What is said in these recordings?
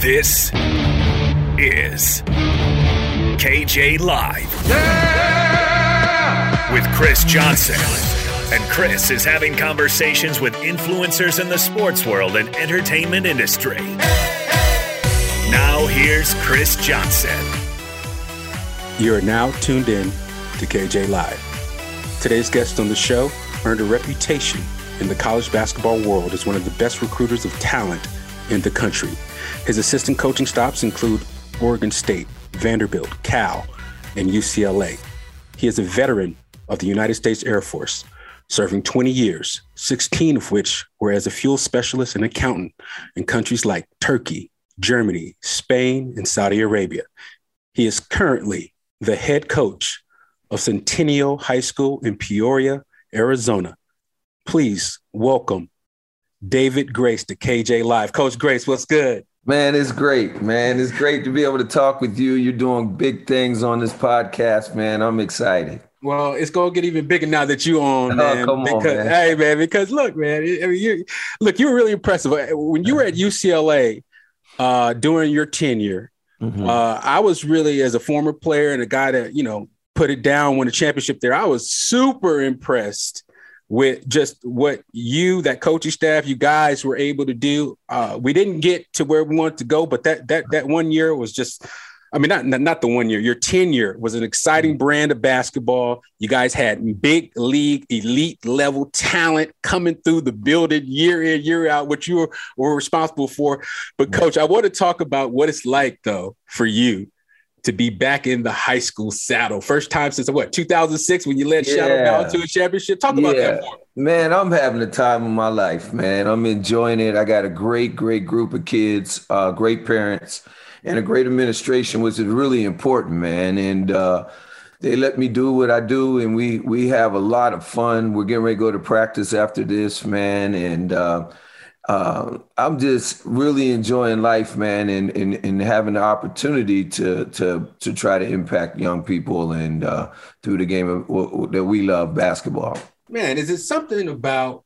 This is KJ Live yeah! with Kris Johnson. And Kris is having conversations with influencers in the sports world and entertainment industry. Now, here's Kris Johnson. You are now tuned in to KJ Live. Today's guest on the show earned a reputation in the college basketball world as one of the best recruiters of talent in the country. His assistant coaching stops include Oregon State, Vanderbilt, Cal, and UCLA. He is a veteran of the United States Air Force, serving 20 years, 16 of which were as a fuel specialist and accountant in countries like Turkey, Germany, Spain, and Saudi Arabia. He is currently the head coach of Centennial High School in Peoria, Arizona. Please welcome David Grace to KJ Live. Coach Grace, what's good? Man, it's great, man. It's great to be able to talk with you. You're doing big things on this podcast, man. I'm excited. Well, it's gonna get even bigger now that you on, oh, man. Oh, come because, on, man. Hey, man, because look, man. I mean, you look, you were really impressive when you were at UCLA uh, during your tenure. Mm-hmm. Uh, I was really, as a former player and a guy that you know put it down, won a championship there. I was super impressed with just what you, that coaching staff, you guys were able to do. Uh, we didn't get to where we wanted to go, but that that that one year was just. I mean, not, not the one year. Your tenure was an exciting mm-hmm. brand of basketball. You guys had big league, elite level talent coming through the building year in, year out, which you were, were responsible for. But, coach, I want to talk about what it's like, though, for you to be back in the high school saddle. First time since what 2006 when you led yeah. Shadow Mountain to a championship. Talk about yeah. that. Man, I'm having the time of my life, man. I'm enjoying it. I got a great, great group of kids, uh, great parents, and a great administration, which is really important, man. And uh, they let me do what I do, and we we have a lot of fun. We're getting ready to go to practice after this, man, and uh, uh, I'm just really enjoying life, man, and, and and having the opportunity to to to try to impact young people and uh, through the game of, that we love, basketball. Man, is it something about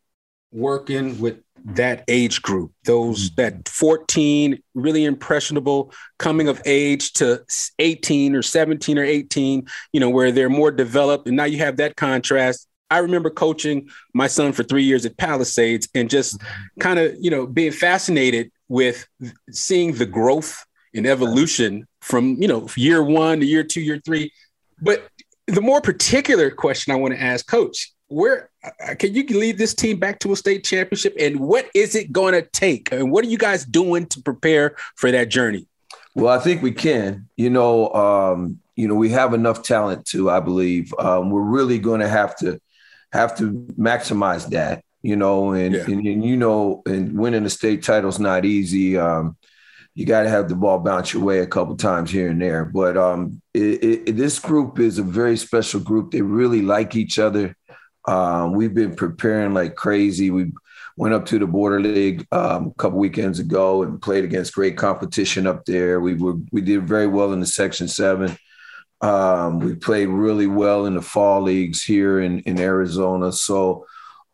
working with that age group, those mm-hmm. that 14, really impressionable, coming of age to 18 or 17 or 18, you know, where they're more developed. And now you have that contrast. I remember coaching my son for three years at Palisades and just kind of, you know, being fascinated with seeing the growth and evolution from, you know, year one to year two, year three. But the more particular question I want to ask coach where uh, can you lead this team back to a state championship? And what is it going to take? And what are you guys doing to prepare for that journey? Well i think we can. You know um, you know we have enough talent to i believe. Um, we're really going to have to have to maximize that you know and, yeah. and, and, you know and winning a state title is not easy um, you got to have the ball bounce your way a couple times here and there but um, it, it, this group is a very special group they really like each other um, we've been preparing like crazy. We went up to the Border League um, a couple weekends ago and played against great competition up there. We were we did very well in the Section Seven. Um, we played really well in the fall leagues here in in Arizona. So.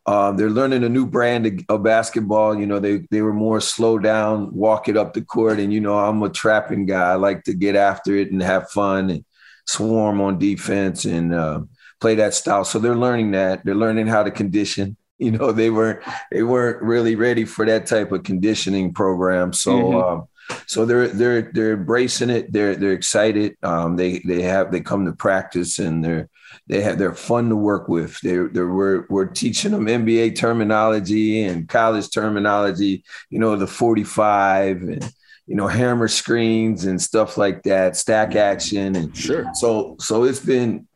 Um, they're learning a new brand of, of, basketball. You know, they they were more slow down, walk it up the court, and you know, I'm a trapping guy. I like to get after it and have fun and swarm on defense. And uh, play that style. So they're learning that. They're learning how to condition. You know, they weren't they weren't really ready for that type of conditioning program. So mm-hmm. uh, so they're they're they're embracing it. They're they're excited. Um, they they have they come to practice and they're they have they're fun to work with. They're, they're we're we're teaching them NBA terminology and college terminology. You know, the forty five and you know hammer screens and stuff like that, stack action and sure. So so it's been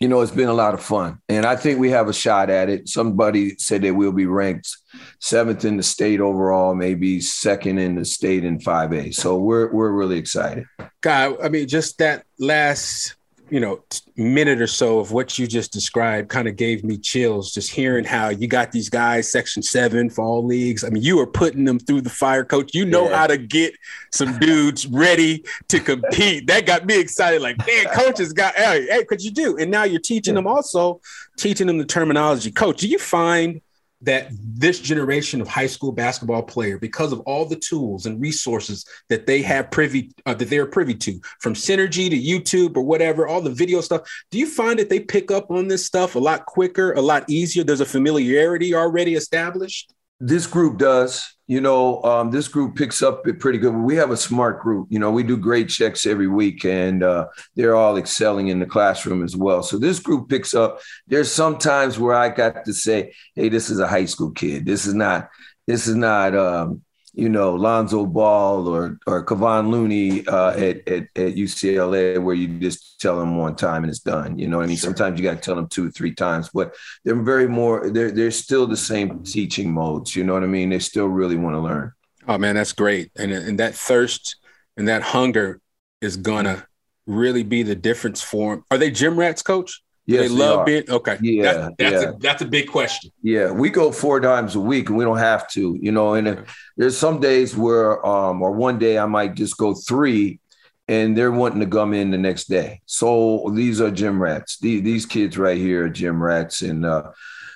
you know, it's been a lot of fun. And I think we have a shot at it. Somebody said that we'll be ranked seventh in the state overall, maybe second in the state in 5A. So we're we're really excited. God, I mean, just that last you know minute or so of what you just described kind of gave me chills just hearing how you got these guys section 7 fall leagues. I mean you are putting them through the fire coach. You know yeah. how to get some dudes ready to compete. That got me excited like man coaches got hey, hey could you do? And now you're teaching yeah. them also teaching them the terminology. Coach do you find that this generation of high school basketball player, because of all the tools and resources that they have privy uh, that they're privy to, from Synergy to YouTube or whatever, all the video stuff, do you find that they pick up on this stuff a lot quicker, a lot easier? There's a familiarity already established. This group does. You know, um, this group picks up it pretty good. We have a smart group. You know, we do grade checks every week, and uh, they're all excelling in the classroom as well. So this group picks up. There's some times where I got to say, "Hey, this is a high school kid. This is not. This is not." Um, you know, Lonzo Ball or or Kevon Looney uh, at, at, at UCLA, where you just tell them one time and it's done. You know what I mean? Sure. Sometimes you got to tell them two or three times, but they're very more. They're they're still the same teaching modes. You know what I mean? They still really want to learn. Oh man, that's great, and and that thirst and that hunger is gonna really be the difference for them. Are they gym rats, coach? Yes, they love being okay. Yeah, that, that's yeah. a that's a big question. Yeah, we go four times a week, and we don't have to, you know. And if, there's some days where, um, or one day I might just go three, and they're wanting to come in the next day. So these are gym rats. These these kids right here are gym rats, and uh,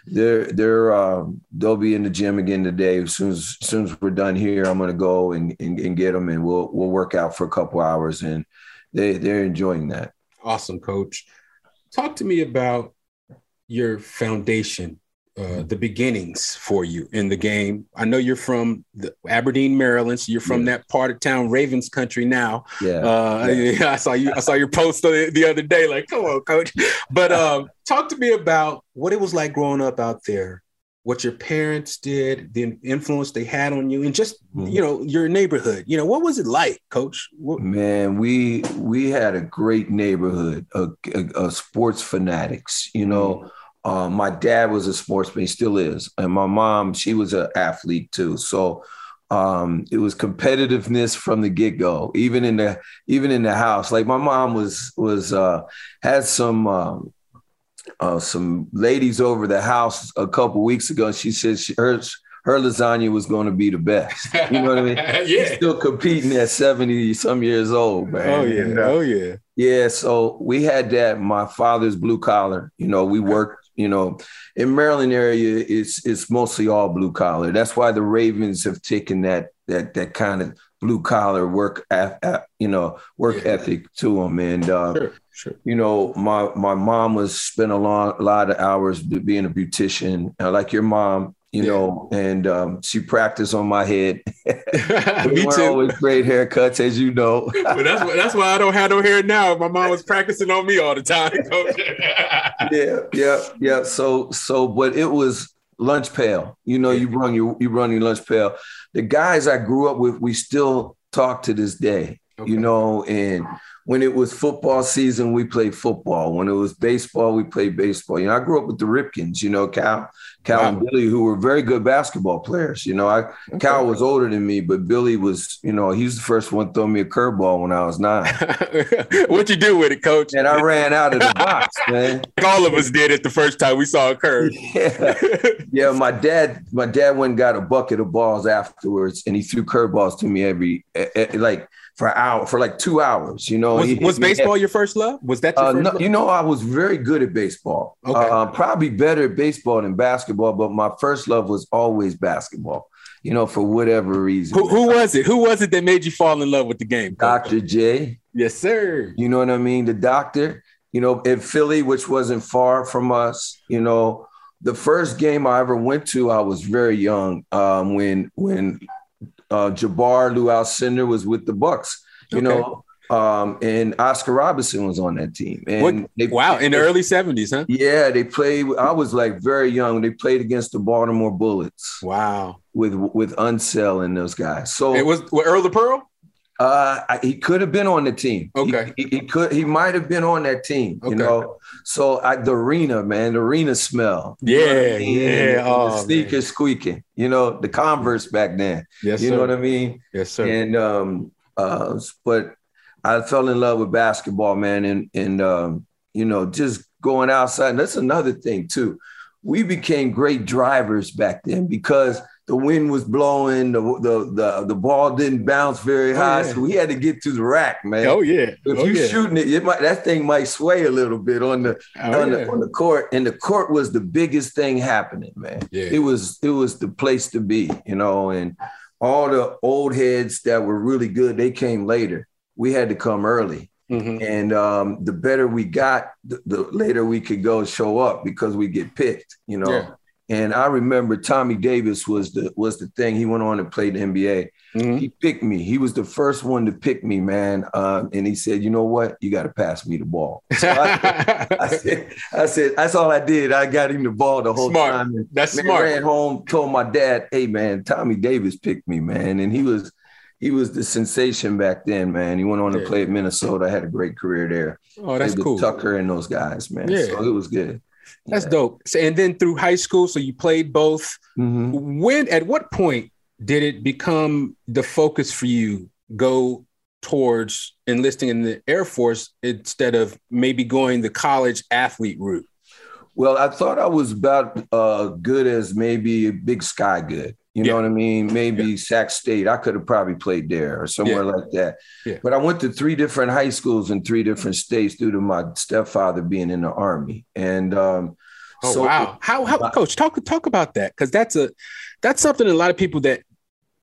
they're they're um, they'll be in the gym again today. As soon as, as soon as we're done here, I'm gonna go and, and, and get them, and we'll we'll work out for a couple hours, and they they're enjoying that. Awesome, coach. Talk to me about your foundation, uh, the beginnings for you in the game. I know you're from the, Aberdeen, Maryland, so you're from yeah. that part of town, Ravens country now. Yeah. Uh, yeah. I saw you. I saw your post the, the other day. Like, come on, coach. But um, talk to me about what it was like growing up out there what your parents did, the influence they had on you, and just mm-hmm. you know your neighborhood. You know what was it like, Coach? What- Man, we we had a great neighborhood, a sports fanatics. You know, um, my dad was a sportsman, he still is, and my mom she was an athlete too. So um, it was competitiveness from the get go, even in the even in the house. Like my mom was was uh, had some um, uh, some ladies over the house a couple weeks ago. She said she, her her lasagna was going to be the best. You know what I mean? yeah. She's still competing at seventy some years old, man. Oh yeah. And, uh, oh yeah. yeah, so we had that. My father's blue collar. You know, we worked. You know, in Maryland area, it's it's mostly all blue collar. That's why the Ravens have taken that that that kind of blue collar work, you know, work Yeah. ethic to them. And uh, Sure. Sure. you know, my my mom was spent a long, lot of hours being a beautician, uh, like your mom. You Yeah. know, and um, she practiced on my head. We Me too. Always great haircuts, as you know. but that's why that's why I don't have no hair now. My mom was practicing on me all the time. yeah, yeah, yeah. So, so, but it was lunch pail. You know, you run your you run your lunch pail. The guys I grew up with, we still talk to this day. Okay. You know, and when it was football season, we played football. When it was baseball, we played baseball. You know, I grew up with the Ripkens. You know, Cal, Cal Wow. and Billy, who were very good basketball players. You know, I Cal was older than me, but Billy was. You know, he was the first one to throw me a curveball when I was nine. what you do with it, coach? And I ran out of the box, man. All of us did it the first time we saw a curve. Yeah. Yeah, my dad, my dad went and got a bucket of balls afterwards, and he threw curveballs to me every like for hour for like two hours. You know, was, He- was he- baseball your first love? Was that your Uh, first no, love? you know, I was very good at baseball. Okay. Uh, probably better at baseball than basketball, but my first love was always basketball. You know, for whatever reason. who, who was it? Who was it that made you fall in love with the game? Dr. J. Yes, sir. You know what I mean? The doctor, you know, in Philly, which wasn't far from us, you know, the first game I ever went to, I was very young. Um, when when uh, Jabbar Lou Alcindor was with the Bucks, you Okay. know, um, and Oscar Robinson was on that team. And they- wow, in the early seventies, huh? yeah, they played. I was like very young. They played against the Baltimore Bullets Wow. with with Unseld and those guys. So It was Earl the Pearl. Uh, I- he could have been on the team. Okay. he, he could. He might have been on that team. Okay. You know. So I, the arena, man, the arena smell. You know Yeah, I mean? yeah. And Oh, the sneakers squeaking. You know the Converse back then. Yes, you know what I mean? Yes, sir. And um, uh, but I fell in love with basketball, man, and and um, you know just going outside. And that's another thing too. We became great drivers back then because the wind was blowing, the the the, the ball didn't bounce very Oh, high, yeah. so we had to get to the rack, man. oh yeah. If oh, you're yeah. shooting it, it might, that thing might sway a little bit on the Oh, on, yeah. the on the court, and the court was the biggest thing happening, man. Yeah. It was it was the place to be, you know, and all the old heads that were really good, they came later. We had to come early. Mhm. And um, the better we got, the, the later we could go show up because we get picked, you know. Yeah. And I remember Tommy Davis was the was the thing. He went on and played the NBA. Mhm. He picked me. He was the first one to pick me, man. Um, and he said, "You know what? You got to pass me the ball." So I, I said, "I said that's all I did. I got him the ball the whole Smart. time." And That's man, smart. ran home, told my dad, "Hey, man, Tommy Davis picked me, man." And he was he was the sensation back then, man. He went on to play at Minnesota. I had a great career there. oh, that's cool. Tucker and those guys, man. Yeah. So it was good. That's dope. So, and then through high school, so you played both. Mhm. When at what point did it become the focus for you go towards enlisting in the Air Force instead of maybe going the college athlete route? Well, I thought I was about uh, good as maybe Big Sky good. You know what I mean? Maybe Sac State. I could have probably played there or somewhere Yeah. like that. Yeah. But I went to three different high schools in three different states due to my stepfather being in the army. And um, Oh so wow! How how coach talk talk about that because that's a that's something a lot of people that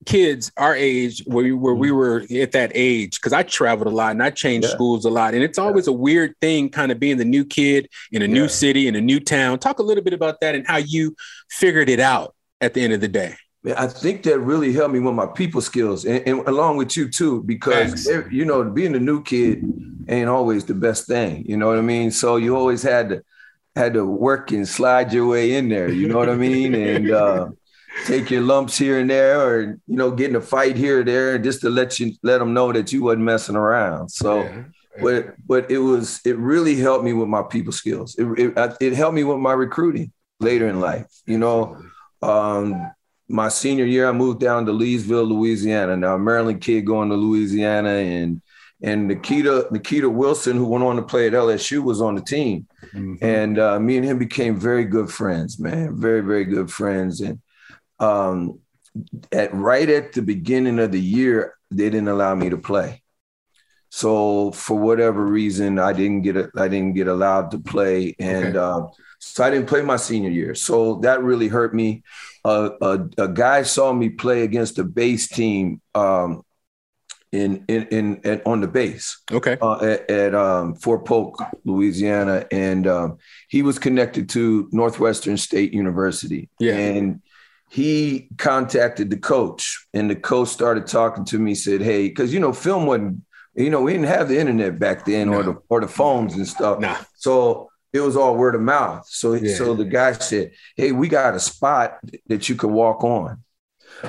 kids our age where we, where we were at that age because I traveled a lot and I changed Yeah. schools a lot and it's always a weird thing kind of being the new kid in a new city in a new town. Talk a little bit about that and how you figured it out at the end of the day. I think that really helped me with my people skills, and, and along with you too, because Thanks. you know, being a new kid ain't always the best thing. You know what I mean? So you always had to had to work and slide your way in there. You know what I mean? And uh, take your lumps here and there, or you know, getting a fight here or there, just to let you let them know that you wasn't messing around. So. Yeah. But but it was it really helped me with my people skills. It, it, it helped me with my recruiting later in life. You know, um, my senior year, I moved down to Leesville, Louisiana. Now, Maryland kid going to Louisiana, and and Nikita Nikita Wilson, who went on to play at LSU, was on the team, mm-hmm. and uh, me and him became very good friends, man, very very good friends. And um, at right at the beginning of the year, they didn't allow me to play. So for whatever reason, I didn't get a, I didn't get allowed to play, and okay. uh, so I didn't play my senior year. So that really hurt me. Uh, a, a, guy saw me play against a base team um, in, in, in in on the base. Okay. Uh, at, at um, Fort Polk, Louisiana, and um, he was connected to Northwestern State University. Yeah. And he contacted the coach, and the coach started talking to me. Said, "Hey, because you know, film wasn't." You know, we didn't have the internet back then, no. or the or the phones and stuff. Nah. So it was all word of mouth. So yeah. so the guy said, "Hey, we got a spot that you could walk on."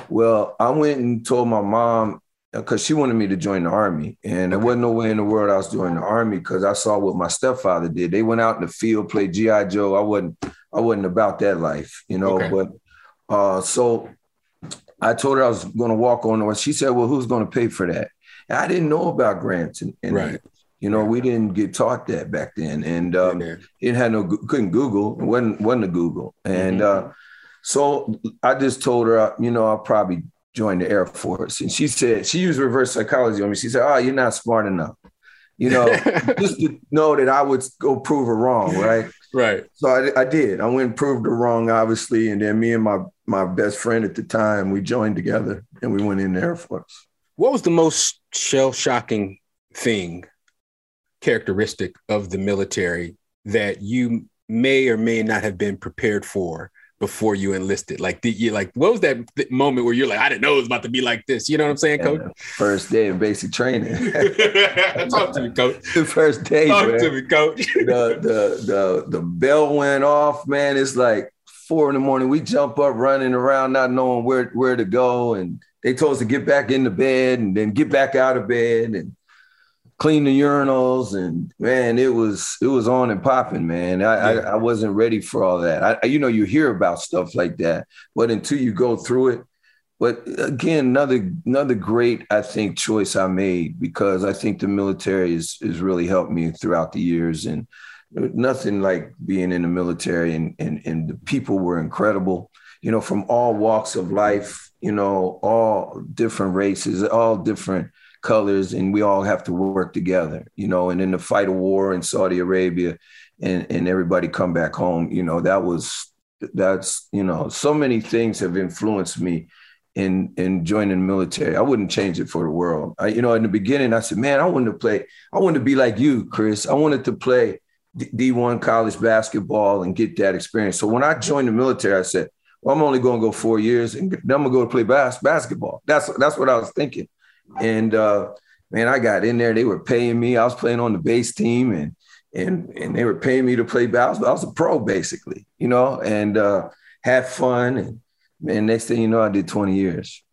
Well, I went and told my mom because she wanted me to join the army, and there wasn't no way in the world I was joining the army because I saw what my stepfather did. They went out in the field, played GI Joe. I wasn't I wasn't about that life, you know. Okay. But uh, so I told her I was going to walk on. She said, "Well, who's going to pay for that?" And I didn't know about grants and, and right. You know, we didn't get taught that back then, and um, yeah. it had no couldn't Google. It wasn't wasn't a Google, and mm-hmm. uh, so I just told her, you know, I'll probably join the Air Force, and she said she used reverse psychology on me. She said, "Oh, you're not smart enough." You know, just to know that I would go prove her wrong, right? right. So I, I did. I went and proved her wrong, obviously, and then me and my my best friend at the time we joined together and we went in the Air Force. What was the most shell shocking thing characteristic of the military that you may or may not have been prepared for before you enlisted? Like, did you like what was that moment where you're like, I didn't know it was about to be like this? You know what I'm saying, Coach? first day of basic training. Talk to me, Coach. The first day. Talk man. to me, Coach. the, the the the bell went off, man. It's like four in the morning. We jump up, running around, not knowing where where to go, and they told us to get back into bed and then get back out of bed and clean the urinals and man it was it was on and popping man. I, yeah. I, I wasn't ready for all that. I, you know you hear about stuff like that but until you go through it but again another another great i think choice i made because i think the military has is really helped me throughout the years. And nothing like being in the military and, and and the people were incredible. You know from all walks of life you know all different races all different colors and we all have to work together, you know, and in the fight of war in Saudi Arabia and, and everybody come back home, you know, that was, that's, you know, so many things have influenced me in, in joining the military. I wouldn't change it for the world. I, you know, in the beginning, I said, man, I wanted to play, I wanted to be like you, Kris. I wanted to play D1 college basketball and get that experience. So when I joined the military, I said, well, I'm only going to go four years and then I'm going to go to play bas- basketball. That's, that's what I was thinking. And uh, man, I got in there. They were paying me. I was playing on the base team, and and and they were paying me to play basketball. I was a pro basically, you know, and uh, had fun. And man, next thing you know, I did 20 years.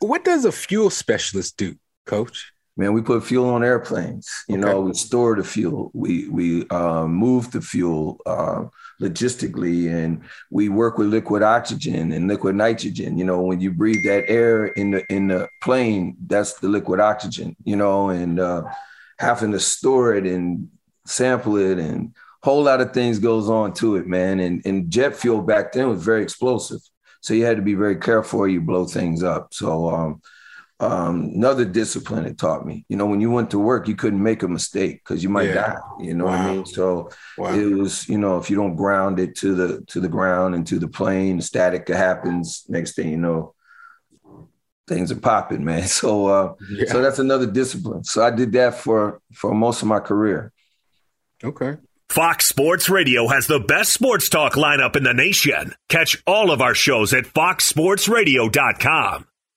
What does a fuel specialist do, Coach? Man, we put fuel on airplanes. You okay. know, we store the fuel. We we uh, move the fuel. Uh, logistically and we work with liquid oxygen and liquid nitrogen. You know when you breathe that air in the in the plane that's the liquid oxygen you know and uh, having to store it and sample it and whole lot of things goes on to it man. And, and jet fuel back then was very explosive. So you had to be very careful you blow things up. So um, um, another discipline it taught me. You know, when you went to work, you couldn't make a mistake because you might yeah. die. You know wow. what I mean? So wow. it was, you know, if you don't ground it to the to the ground and to the plane, static happens. Next thing you know, things are popping, man. So uh, yeah. so that's another discipline. So I did that for for most of my career. Okay. Fox Sports Radio has the best sports talk lineup in the nation. Catch all of our shows at foxsportsradio.com.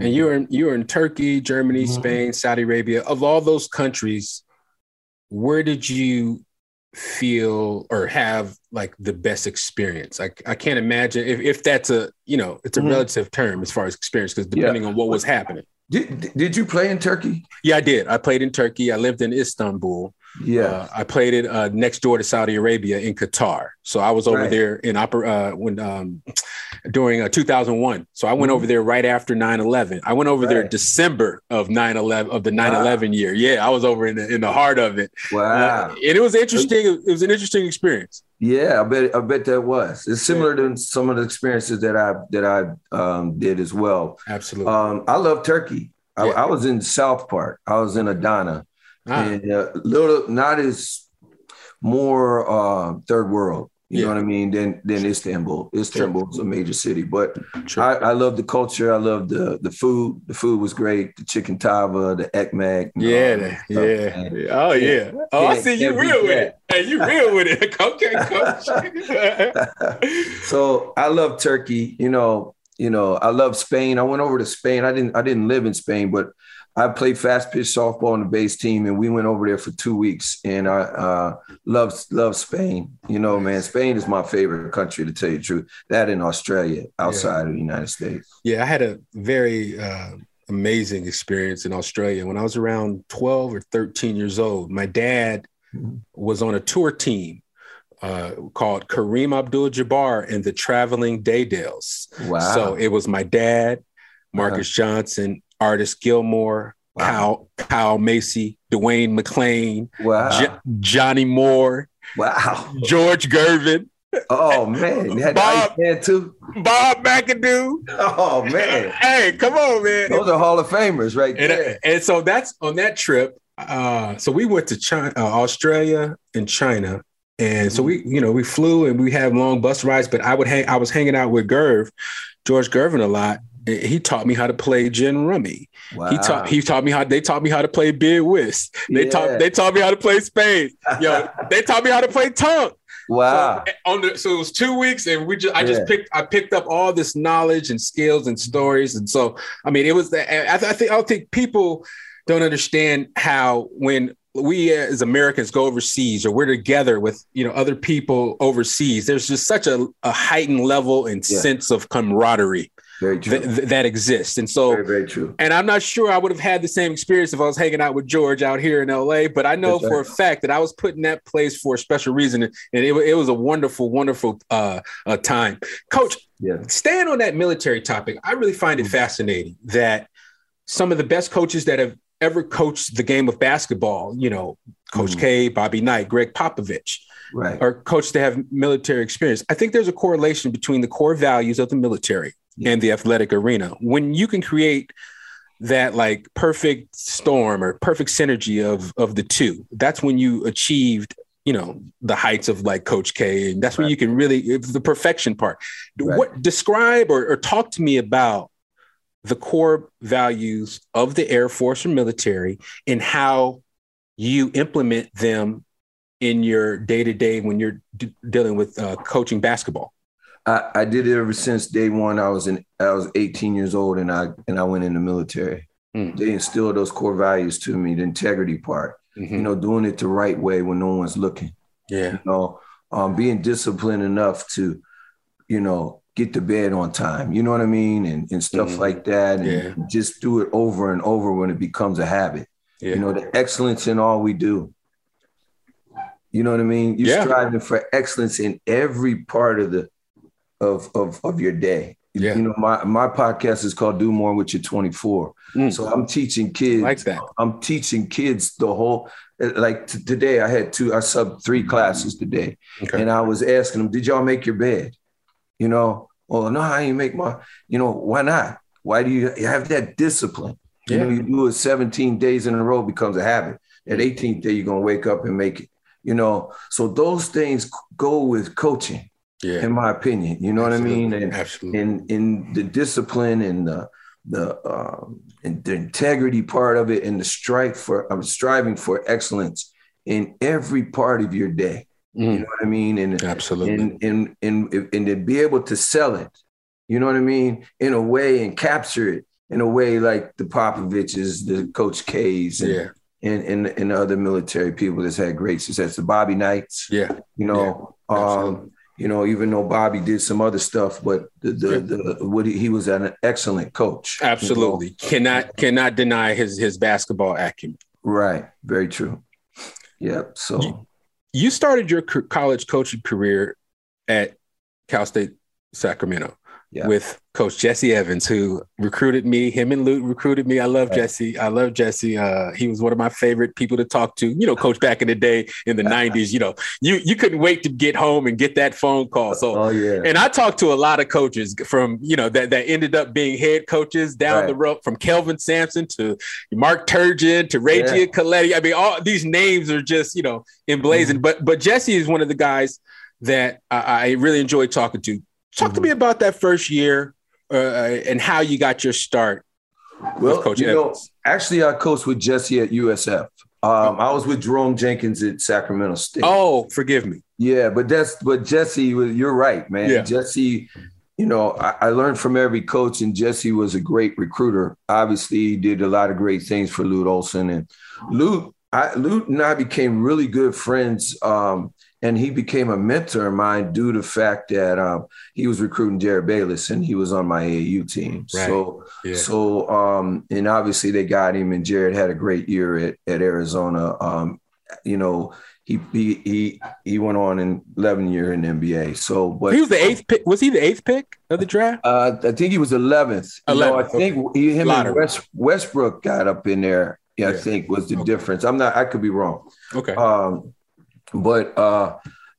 And you're in you're in Turkey, Germany, Mm-hmm. Spain, Saudi Arabia. Of all those countries, where did you feel or have like the best experience? I, I can't imagine if, if that's a you know it's a Mhm. relative term as far as experience because depending on what was happening. Did, did you play in Turkey? Yeah, I did. I played in Turkey. I lived in Istanbul. Yeah. Uh, I played it uh, next door to Saudi Arabia in Qatar. So I was over Right. there in opera uh, when um, during uh, 2001. So I went over there right after 9/11. I went over there Mm-hmm. December of 9/11 of the 9/11 year. Yeah, I was over in the in the heart of it. Wow. Uh, and it was interesting. It was an interesting experience. Yeah, I bet I bet that was. It's similar to some of the experiences that I that I um, did as well. Absolutely. Um, I love Turkey. I, Yeah. I was in South Park. I was in Adana, Ah. and uh, little not as more uh, third world. You know what I mean? Than than Istanbul. Istanbul is a major city, but Sure. I, I love the culture. I love the the food. The food was great. The chicken tava, the ekmek. yeah, um, yeah. man. Oh yeah. Oh, I see you real with it. Hey, you real with it. Okay, coach. so I love Turkey. You know, you know, I love Spain. I went over to Spain. I didn't I didn't live in Spain, but I played fast pitch softball on the base team, and we went over there for two weeks. And I uh, love love Spain. You know, man, Spain is my favorite country to tell you the truth. That in Australia, outside of the United States. Yeah, I had a very uh, amazing experience in Australia when I was around 12 or 13 years old. My dad was on a tour team uh, called Kareem Abdul Jabbar and the Traveling Daydales. Wow. So it was my dad, Marques Johnson, Artis Gilmore, Kyle, Kyle Macy, Dwayne McLean, Wow. Jo- Johnny Moore, Wow. George Gervin, Oh man, had Bob- too. Bob McAdoo. Oh man, Hey, come on, man. those are Hall of Famers right and, there. and so that's on that trip. Uh, so we went to China, uh, Australia, and China, and so we, you know, we flew and we had long bus rides. But I would hang, I was hanging out with Gerv, George Gervin, a lot. He taught me how to play gin rummy. Wow. He taught he taught me how they taught me how to play bid whist. They Yeah. taught they taught me how to play spades. Yo, they taught me how to play tonk. Wow. So, on the, so it was two weeks, and we just I just yeah. picked I picked up all this knowledge and skills and stories, and so I mean it was the eh, I, I think I don't think people don't understand how when we as Americans go overseas or we're together with you know other people overseas, there's just such a, a heightened level and yeah. sense of camaraderie very true. Th- that exists. And so, very, very true. And I'm not sure I would have had the same experience if I was hanging out with George out here in LA, but I know That's for right. a fact that I was put in that place for a special reason. And it, it was a wonderful, wonderful uh, uh, time. Coach, yeah. staying on that military topic, I really find it mm-hmm. fascinating that some of the best coaches that have ever coached the game of basketball, you know, Coach mm. K, Bobby Knight, Gregg Popovich, right. are coaches that have military experience. I think there's a correlation between the core values of the military and the athletic arena. When you can create that like perfect storm or perfect synergy of of the two, that's when you achieved you know the heights of like coach k and that's right. when you can really the perfection part right. what describe or, or talk to me about the core values of the air force or military and how you implement them in your day to day when you're d- dealing with uh, coaching basketball I, I did it ever since day one. I was in I was 18 years old and I and I went in the military. Mm. They instilled those core values to me, the integrity part. Mm-hmm. You know, doing it the right way when no one's looking. Yeah. You know, um, being disciplined enough to, you know, get to bed on time. You know what I mean? And and stuff mm-hmm. like that. And yeah. just do it over and over when it becomes a habit. Yeah. You know, the excellence in all we do. You know what I mean? You're yeah. striving for excellence in every part of the of of of your day. Yeah. You know, my my podcast is called Do More with Your 24. Mm. So I'm teaching kids. like that. I'm teaching kids the whole like t- today I had two I sub three classes today. Okay. And I was asking them, did y'all make your bed? You know, well, no, I ain't make my, you know, why not? Why do you have that discipline? Yeah. You know, you do it 17 days in a row becomes a habit. At 18th day, you're gonna wake up and make it. You know, so those things go with coaching yeah. in my opinion. You know Absolutely. what I mean? And Absolutely. in in the discipline and the the um, and the integrity part of it and the strive for I'm striving for excellence in every part of your day. Mm. You know what I mean? And absolutely and and, and and to be able to sell it, you know what I mean, in a way and capture it in a way like the Popoviches, the Coach K's, and, yeah. and, and and other military people that's had great success. The Bobby Knights, yeah, you know, yeah. um, you know, even though Bobby did some other stuff, but the the, the what he, he, was an excellent coach. Absolutely, you know? cannot cannot deny his his basketball acumen. Right, very true. Yep. So you, you started your college coaching career at Cal State Sacramento yeah. with Coach Jesse Evans, who recruited me. Him and Lute recruited me. I love right. Jesse. I love Jesse. Uh, he was one of my favorite people to talk to. You know, Coach back in the day in the '90s. You know, you you couldn't wait to get home and get that phone call. So, oh, yeah. and I talked to a lot of coaches from you know that that ended up being head coaches down right. the road, from Kelvin Sampson to Mark Turgeon to Ray yeah. Giacoletti. I mean, all these names are just you know emblazoned. Mm-hmm. But but Jesse is one of the guys that I, I really enjoyed talking to. Talk mm-hmm. to me about that first year uh, and how you got your start. Well, Coach you Evans. know, actually, I coached with Jesse at USF. Um, I was with Jerome Jenkins at Sacramento State. Oh, forgive me. Yeah, but that's but Jesse, you're right, man. Yeah. Jesse, you know, I, I, learned from every coach, and Jesse was a great recruiter. Obviously, he did a lot of great things for Lute Olson, and Lute, I, Lute and I became really good friends. Um, and he became a mentor of mine due to the fact that um, he was recruiting Jerryd Bayless and he was on my AAU team. Right. So, yeah. so, um, and obviously they got him, and Jerryd had a great year at, at Arizona. Um, you know, he he he he went on in 11 year in the NBA. So, but he was the eighth pick. Was he the eighth pick of the draft? Uh, I think he was 11th. 11th. Know, I think he, him and West, Westbrook got up in there. Yeah, I think was the okay. difference. I'm not. I could be wrong. Okay. Um, but uh,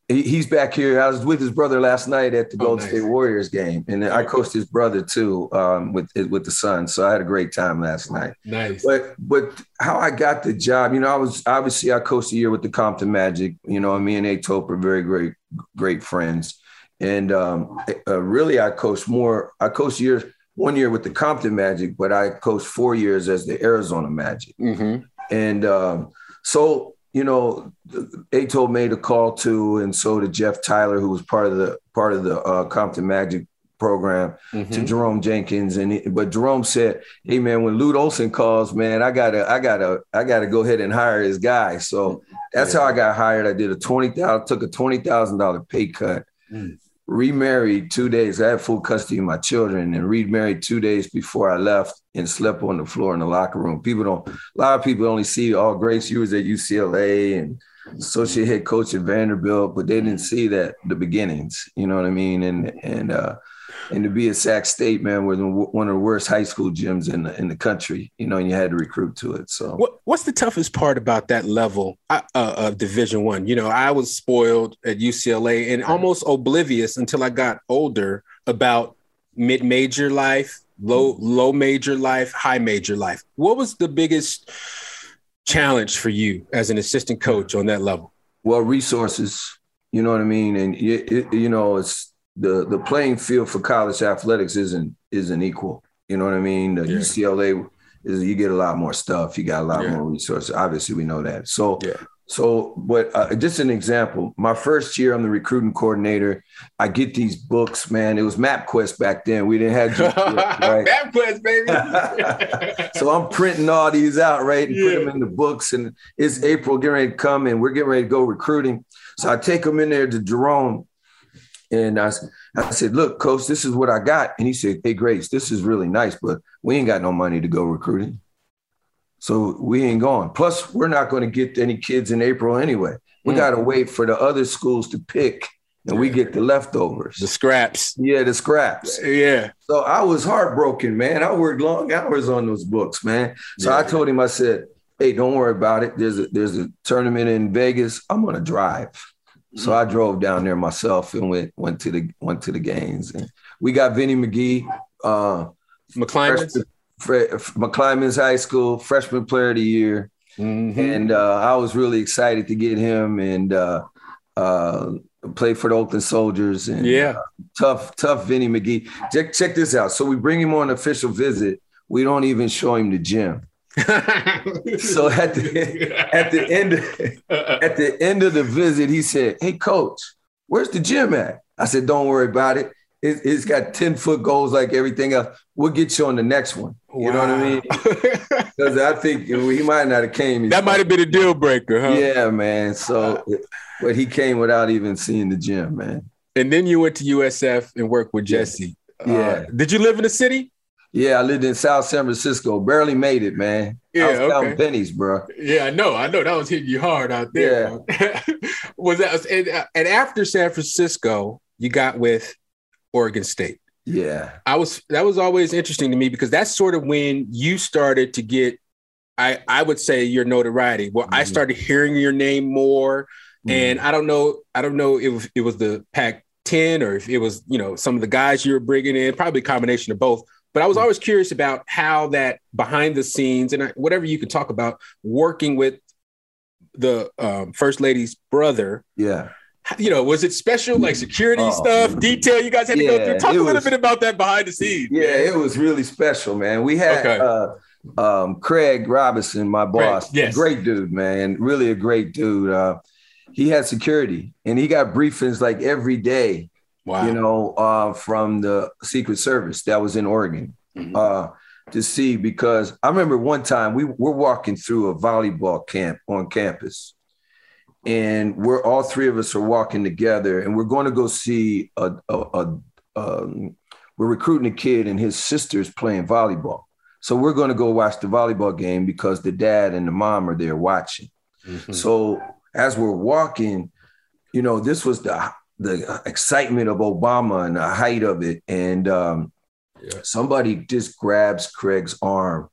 he, he's back here. I was with his brother last night at the oh, Golden nice. State Warriors game, and I coached his brother too um, with with the son. So I had a great time last night. Nice. But but how I got the job, you know, I was obviously I coached a year with the Compton Magic. You know, me and Etop are very great great friends, and um, uh, really I coached more. I coached years one year with the Compton Magic, but I coached four years as the Arizona Magic, mm-hmm. and um, so you know, Etop made a call to, and so did Jeff Tyler, who was part of the part of the uh, Compton Magic program mm-hmm. to Jerome Jenkins. And he, but Jerome said, "Hey man, when Lute Olson calls, man, I gotta, I gotta, I gotta go ahead and hire his guy." So that's yeah. how I got hired. I did a twenty thousand, took a twenty thousand dollar pay cut. Mm. Remarried two days. I had full custody of my children, and remarried two days before I left, and slept on the floor in the locker room. People don't. A lot of people only see all Grace. You was at UCLA and associate head coach at Vanderbilt, but they didn't see that the beginnings. You know what I mean? And and uh, and to be at Sac State, man, was one of the worst high school gyms in the in the country, you know, and you had to recruit to it. So, what, what's the toughest part about that level uh, uh of Division One? You know, I was spoiled at UCLA and almost oblivious until I got older about mid major life, low low major life, high major life. What was the biggest challenge for you as an assistant coach on that level? Well, resources. You know what I mean, and it, it, you know it's the the playing field for college athletics isn't isn't equal. You know what I mean? The yeah. UCLA is you get a lot more stuff. You got a lot yeah. more resources. Obviously, we know that. So yeah. So, but uh, just an example, my first year, I'm the recruiting coordinator. I get these books, man. It was MapQuest back then. We didn't have GPS, right? MapQuest, baby. so I'm printing all these out, right, and put them in the books. And it's April, getting ready to come, and we're getting ready to go recruiting. So I take them in there to Jerome, and I, I said, look, coach, this is what I got. And he said, hey, Grace, this is really nice, but we ain't got no money to go recruiting. So we ain't going. Plus, we're not going to get any kids in April anyway. We mm. got to wait for the other schools to pick and we get the leftovers. The scraps. Yeah, the scraps. Yeah. So I was heartbroken, man. I worked long hours on those books, man. So yeah. I told him, I said, hey, don't worry about it. There's a there's a tournament in Vegas. I'm gonna drive. So I drove down there myself and went went to the went to the games. And we got Vinny McGee, uh, McClymonds High School freshman player of the year, mm-hmm. and uh, I was really excited to get him and uh, uh, play for the Oakland Soldiers. And yeah, uh, tough tough Vinny McGee. Check check this out. So we bring him on an official visit. We don't even show him the gym. so at the at the end at the end of the visit, he said, "Hey, coach, where's the gym at?" I said, "Don't worry about it. it has got ten foot goals like everything else. We'll get you on the next one." You wow. know what I mean? Because I think you know, he might not have came. That might have been a deal breaker, huh? Yeah, man. So, but he came without even seeing the gym, man. And then you went to USF and worked with Jesse. Yeah. Uh, did you live in the city? Yeah, I lived in South San Francisco. Barely made it, man. Yeah, I was okay. counting pennies, bro. Yeah, I know. I know that was hitting you hard out there. Yeah. was that and, and after San Francisco, you got with Oregon State. Yeah. I was that was always interesting to me because that's sort of when you started to get I I would say your notoriety. Well, mm-hmm. I started hearing your name more. Mm-hmm. And I don't know, I don't know if it was the Pac 10 or if it was, you know, some of the guys you were bringing in, probably a combination of both but I was always curious about how that behind the scenes and whatever you could talk about working with the um, first lady's brother. Yeah. You know, was it special like security oh, stuff, man. detail you guys had to yeah, go through? Talk a little was, bit about that behind the scenes. Yeah, man. it was really special, man. We had okay. uh, um, Craig Robinson, my boss, Craig, yes. great dude, man, really a great dude. Uh, he had security and he got briefings like every day Wow. You know, uh, from the Secret Service that was in Oregon mm-hmm. uh, to see because I remember one time we were walking through a volleyball camp on campus, and we're all three of us are walking together, and we're going to go see a, a, a um, we're recruiting a kid and his sister's playing volleyball. So we're going to go watch the volleyball game because the dad and the mom are there watching. Mm-hmm. So as we're walking, you know, this was the the excitement of Obama and the height of it. And um, yeah. somebody just grabs Craig's arm.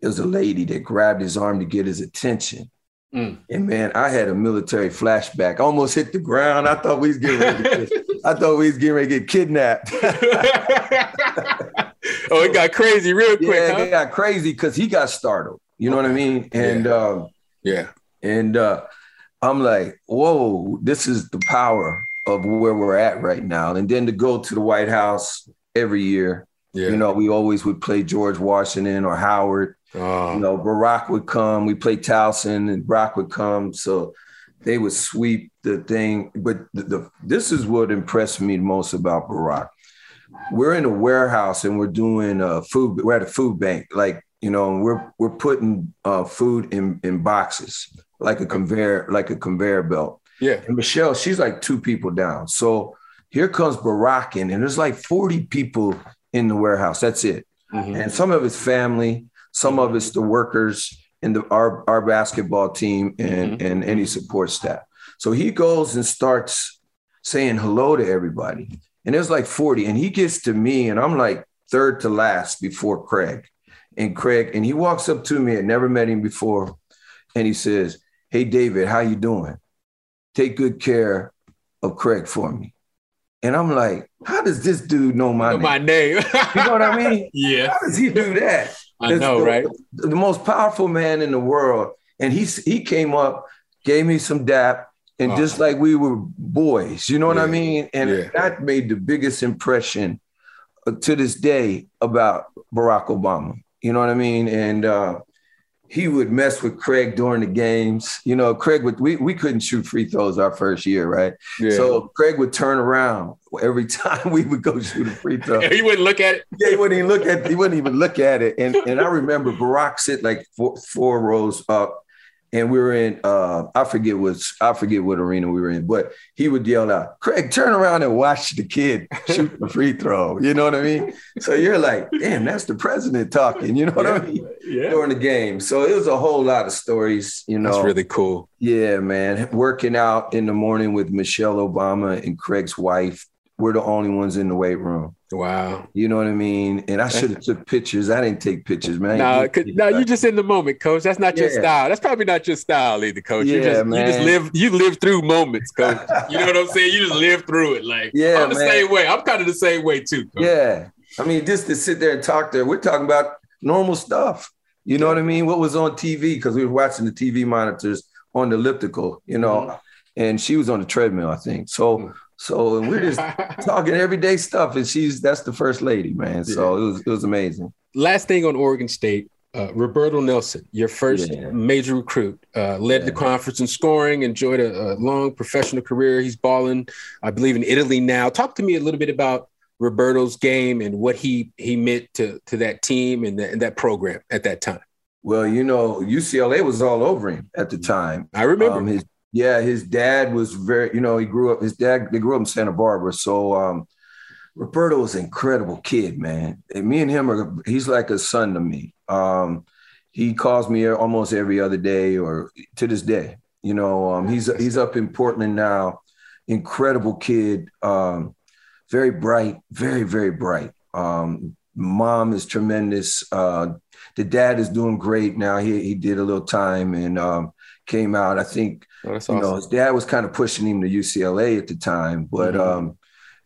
It was a lady that grabbed his arm to get his attention. Mm. And man, I had a military flashback. I almost hit the ground. I thought we was getting ready to get, I thought we was getting ready to get kidnapped. oh, it got crazy real quick. Yeah, huh? it got crazy because he got startled. You know what I mean? And yeah. Um, yeah. And uh, I'm like, whoa, this is the power of where we're at right now. And then to go to the White House every year Yeah. You know, we always would play George Washington or Howard. Oh. You know, Barack would come. We played Towson, and Barack would come. So they would sweep the thing. But the, the, this is what impressed me most about Barack. We're in a warehouse and we're doing uh, food. We're at a food bank, like you know, we're we're putting uh, food in in boxes like a conveyor, like a conveyor belt. Yeah. And Michelle, she's like two people down. So here comes Barack in, and there's like 40 people in the warehouse. That's it. Mm-hmm. And some of it's family, some of it's the workers in the our, our basketball team and, mm-hmm. and any support staff. So he goes and starts saying hello to everybody. And there's like 40. And he gets to me, and I'm like third to last before Craig. And Craig, and he walks up to me, I never met him before, and he says, Hey David, how you doing? Take good care of Craig for me. And I'm like, how does this dude know my know name? My name. you know what I mean? Yeah. How does he do that? I know, the, right? The, the, most powerful man in the world. And he, he came up, gave me some dap, and oh. just like we were boys, you know what yeah. I mean? And yeah. that made the biggest impression uh, to this day about Barack Obama. You know what I mean? And uh, he would mess with Craig during the games. You know, Craig would we, we couldn't shoot free throws our first year, right? Yeah. So Craig would turn around every time we would go shoot a free throw. he wouldn't look at it. Yeah, he wouldn't even look at he wouldn't even look at it. And and I remember Barack sit like four, four rows up and we were in uh, I forget what I forget what arena we were in, but he would yell out, "Craig, turn around and watch the kid shoot the free throw." You know what I mean? So you're like, "Damn, that's the president talking." You know what yeah, I mean? Yeah. During the game, so it was a whole lot of stories. You know, that's really cool. Yeah, man. Working out in the morning with Michelle Obama and Craig's wife. We're the only ones in the weight room. Wow. You know what I mean? And I should have took pictures. I didn't take pictures, man. No, no, you're just in the moment, coach. That's not your style. That's probably not your style either, coach. Yeah, you just man. you just live you live through moments, coach. you know what I'm saying? You just live through it. Like yeah, I'm the man. same way. I'm kind of the same way too. Coach. Yeah. I mean, just to sit there and talk there, we're talking about normal stuff. You know what I mean? What was on TV? Because we were watching the TV monitors on the elliptical, you know, mm-hmm. and she was on the treadmill, I think. So mm-hmm so we're just talking everyday stuff, and she's that's the first lady, man. So yeah. it was it was amazing. Last thing on Oregon State, uh, Roberto Nelson, your first yeah. major recruit, uh, led yeah. the conference in scoring, enjoyed a, a, long professional career. He's balling, I believe, in Italy now. Talk to me a little bit about Roberto's game and what he he meant to to that team and, the, and that program at that time. Well, you know, UCLA was all over him at the time. I remember um, his yeah, his dad was very, you know, he grew up, his dad, they grew up in Santa Barbara. So um, Roberto was an incredible kid, man. And me and him are, he's like a son to me. Um, he calls me almost every other day or to this day. You know, um, he's he's up in Portland now. Incredible kid, um, very bright, very very bright. Um, mom is tremendous. Uh, the dad is doing great now. He he did a little time and um, came out. I think oh, you awesome. know his dad was kind of pushing him to UCLA at the time, but mm-hmm. um,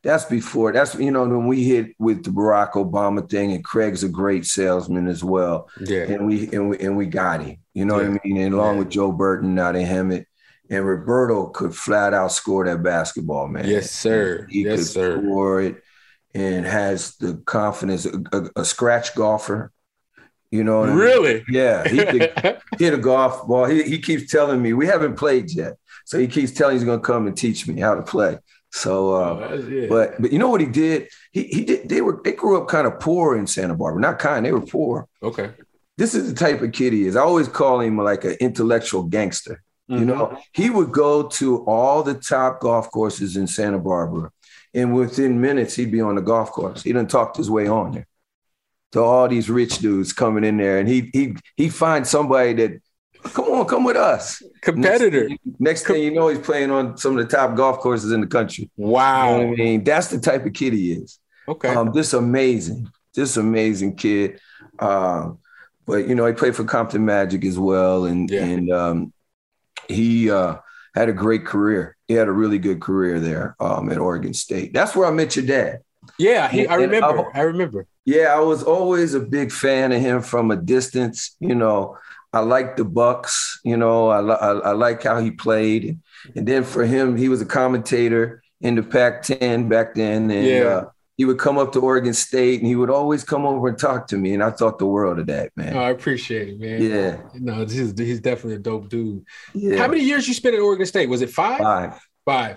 that's before. That's you know when we hit with the Barack Obama thing, and Craig's a great salesman as well. Yeah, and we and we and we got him. You know yeah. what I mean? And along yeah. with Joe Burton out of Hemet. And Roberto could flat out score that basketball, man. Yes, sir. He yes, could sir. score it and has the confidence, a, a, a scratch golfer you know, really? I mean? Yeah, he could hit a golf ball. He, he keeps telling me we haven't played yet, so he keeps telling he's going to come and teach me how to play. So, uh, oh, but but you know what he did? He he did. They were they grew up kind of poor in Santa Barbara. Not kind. They were poor. Okay. This is the type of kid he is. I always call him like an intellectual gangster. Mm-hmm. You know, he would go to all the top golf courses in Santa Barbara, and within minutes he'd be on the golf course. He didn't talk his way on there to all these rich dudes coming in there, and he he he finds somebody that come on, come with us. Competitor. Next, next thing you know, he's playing on some of the top golf courses in the country. Wow. You know I mean, that's the type of kid he is. Okay. Um, this amazing, this amazing kid. Um, but you know, he played for Compton Magic as well, and yeah. and um, he uh, had a great career. He had a really good career there um, at Oregon State. That's where I met your dad. Yeah, he, I remember. I remember. Yeah, I was always a big fan of him from a distance. You know, I like the Bucks. You know, I, I, I like how he played, and then for him, he was a commentator in the Pac-10 back then, and yeah. uh, he would come up to Oregon State and he would always come over and talk to me. And I thought the world of that, man. Oh, I appreciate it, man. Yeah. No, this is he's definitely a dope dude. Yeah. How many years you spent at Oregon State? Was it five? Five. Five.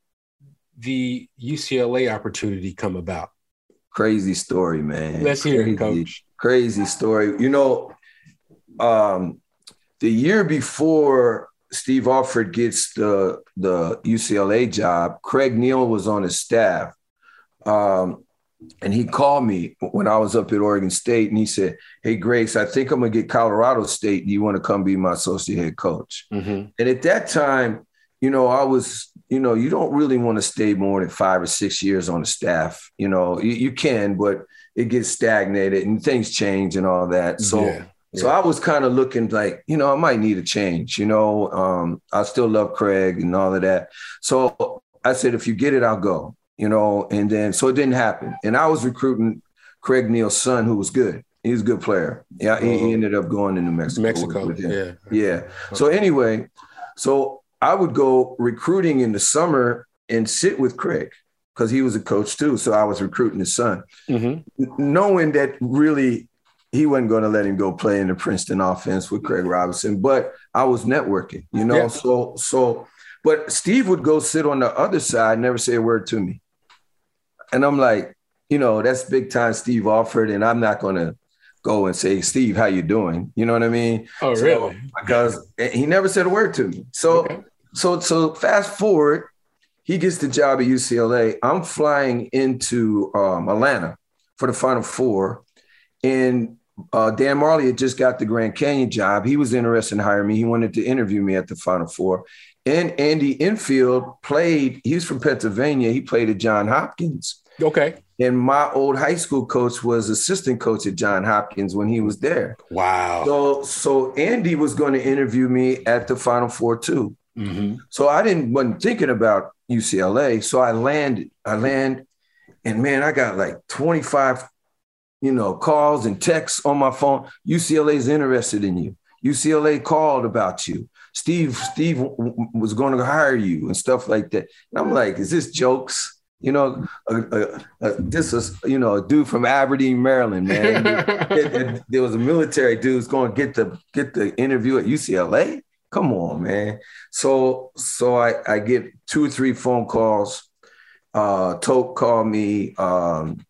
the UCLA opportunity come about? Crazy story, man. Let's hear crazy, it, coach. Crazy story. You know, um, the year before Steve Alford gets the the UCLA job, Craig Neal was on his staff. Um, and he called me when I was up at Oregon State and he said, Hey, Grace, I think I'm going to get Colorado State. Do you want to come be my associate head coach? Mm-hmm. And at that time, you know, I was, you know, you don't really want to stay more than five or six years on the staff. You know, you, you can, but it gets stagnated and things change and all that. So, Yeah, so I was kind of looking like, you know, I might need a change. You know, um, I still love Craig and all of that. So I said, if you get it, I'll go. You know, and then so it didn't happen. And I was recruiting Craig Neal's son, who was good. He was a good player. Yeah, he, he ended up going to New Mexico. Mexico, yeah. Yeah. So anyway, so I would go recruiting in the summer and sit with Craig because he was a coach too. So I was recruiting his son, Mhm. Knowing that really he wasn't going to let him go play in the Princeton offense with Craig Robinson. But I was networking, you know. Yeah. So so, but Steve would go sit on the other side, never say a word to me, and I'm like, you know, that's big time Steve Alford, and I'm not going to go and say, Steve, how you doing? You know what I mean? Oh, So- really? because he never said a word to me. So, so, so fast forward, he gets the job at UCLA. I'm flying into um, Atlanta for the Final Four, and uh, Dan Majerle had just got the Grand Canyon job. He was interested in hiring me. He wanted to interview me at the Final Four. And Andy Enfield played, he was from Pennsylvania. He played at John Hopkins. Okay. And my old high school coach was assistant coach at John Hopkins when he was there. Wow. So so Andy was going to interview me at the Final Four too. Mm-hmm. So I didn't wasn't thinking about UCLA. So I landed. I land, and man, I got like 25, you know, calls and texts on my phone. UCLA is interested in you. UCLA called about you. Steve, Steve was going to hire you and stuff like that. And I'm like, is this jokes? You know, uh, uh, uh, this is you know a dude from Aberdeen, Maryland, man. there was a military dude who's going to get the get the interview at UCLA. Come on, man. So so I I get two or three phone calls. Uh, Toke called me. Um,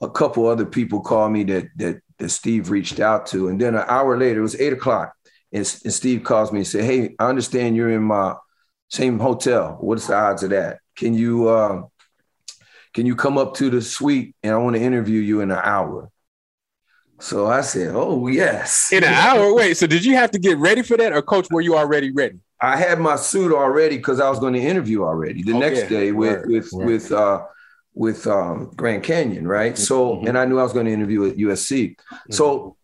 a couple other people called me that that that Steve reached out to, and then an hour later, it was eight o'clock, and, and Steve calls me and said, "Hey, I understand you're in my same hotel. What's the odds of that? Can you?" Uh, can you come up to the suite and I want to interview you in an hour? So I said, Oh, yes. In an hour? Wait, so did you have to get ready for that or coach, were you already ready? I had my suit already because I was going to interview already the okay. next day with Word. with Word. with uh with um Grand Canyon, right? Mm-hmm. So mm-hmm. and I knew I was going to interview at USC. Mm-hmm. So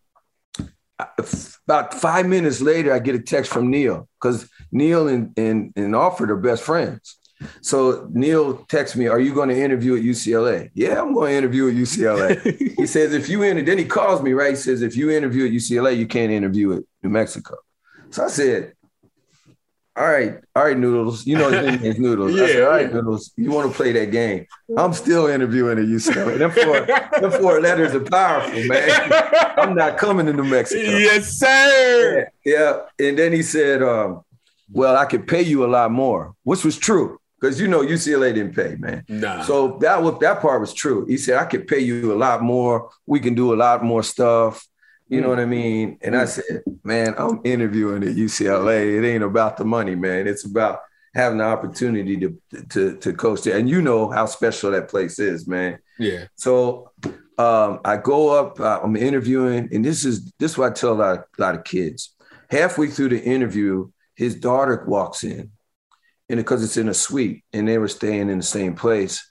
about five minutes later, I get a text from Neal because Neal and, and, and Alford are best friends. So Neal texts me, Are you going to interview at UCLA? Yeah, I'm going to interview at UCLA. he says, If you enter, then he calls me, right? He says, If you interview at UCLA, you can't interview at New Mexico. So I said, all right, all right, Noodles. You know his name is Noodles. yeah, said, all right, Noodles. You want to play that game? I'm still interviewing at UCLA. Them four, them four letters are powerful, man. I'm not coming to New Mexico. Yes, sir. Yeah. yeah. And then he said, um, well, I could pay you a lot more, which was true because you know UCLA didn't pay, man. Nah. So that was that part was true. He said I could pay you a lot more. We can do a lot more stuff. You know what I mean? And I said, man, I'm interviewing at UCLA. It ain't about the money, man. It's about having the opportunity to to to coach there. And you know how special that place is, man. Yeah. So um, I go up. Uh, I'm interviewing, and this is this is what I tell a lot, a lot of kids. Halfway through the interview, his daughter walks in and because it's in a suite and they were staying in the same place.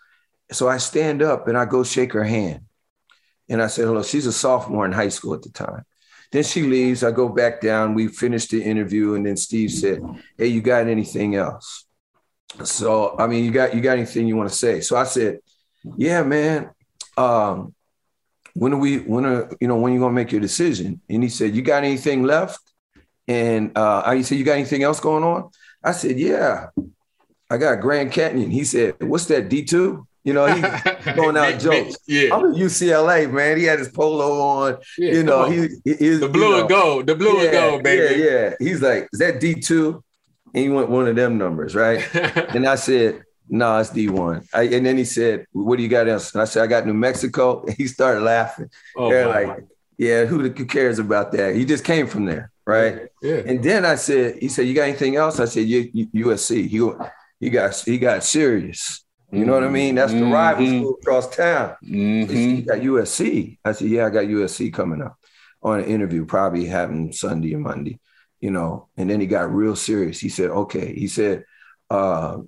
So I stand up and I go shake her hand. And I said, hello, she's a sophomore in high school at the time. Then she leaves. I go back down. We finished the interview. And then Steve said, Hey, you got anything else? So, I mean, you got, you got anything you want to say? So I said, yeah, man. Um, when are we, when are, you know, when you going to make your decision? And he said, you got anything left? And uh, I said, you got anything else going on? I said, yeah, I got Grand Canyon. He said, what's that, D2? You know, he going out jokes. yeah. I'm at UCLA, man. He had his polo on. Yeah, you know, he, is the blue you know, and gold, the blue yeah, and gold, baby. Yeah, yeah. He's like, is that D2? And he went one of them numbers, right? and I said, no, nah, it's D1. I, and then he said, what do you got else? And I said, I got New Mexico. And he started laughing. Oh, They're like, yeah, who, who cares about that? He just came from there right? Yeah. And then I said, he said, you got anything else? I said, USC. He he got he got serious. You know what I mean? That's the mm-hmm. rival school across town. Mm-hmm. He got USC. I said, yeah, I got USC coming up on an interview, probably having Sunday or Monday. You know, and then he got real serious. He said, okay. He said, uh,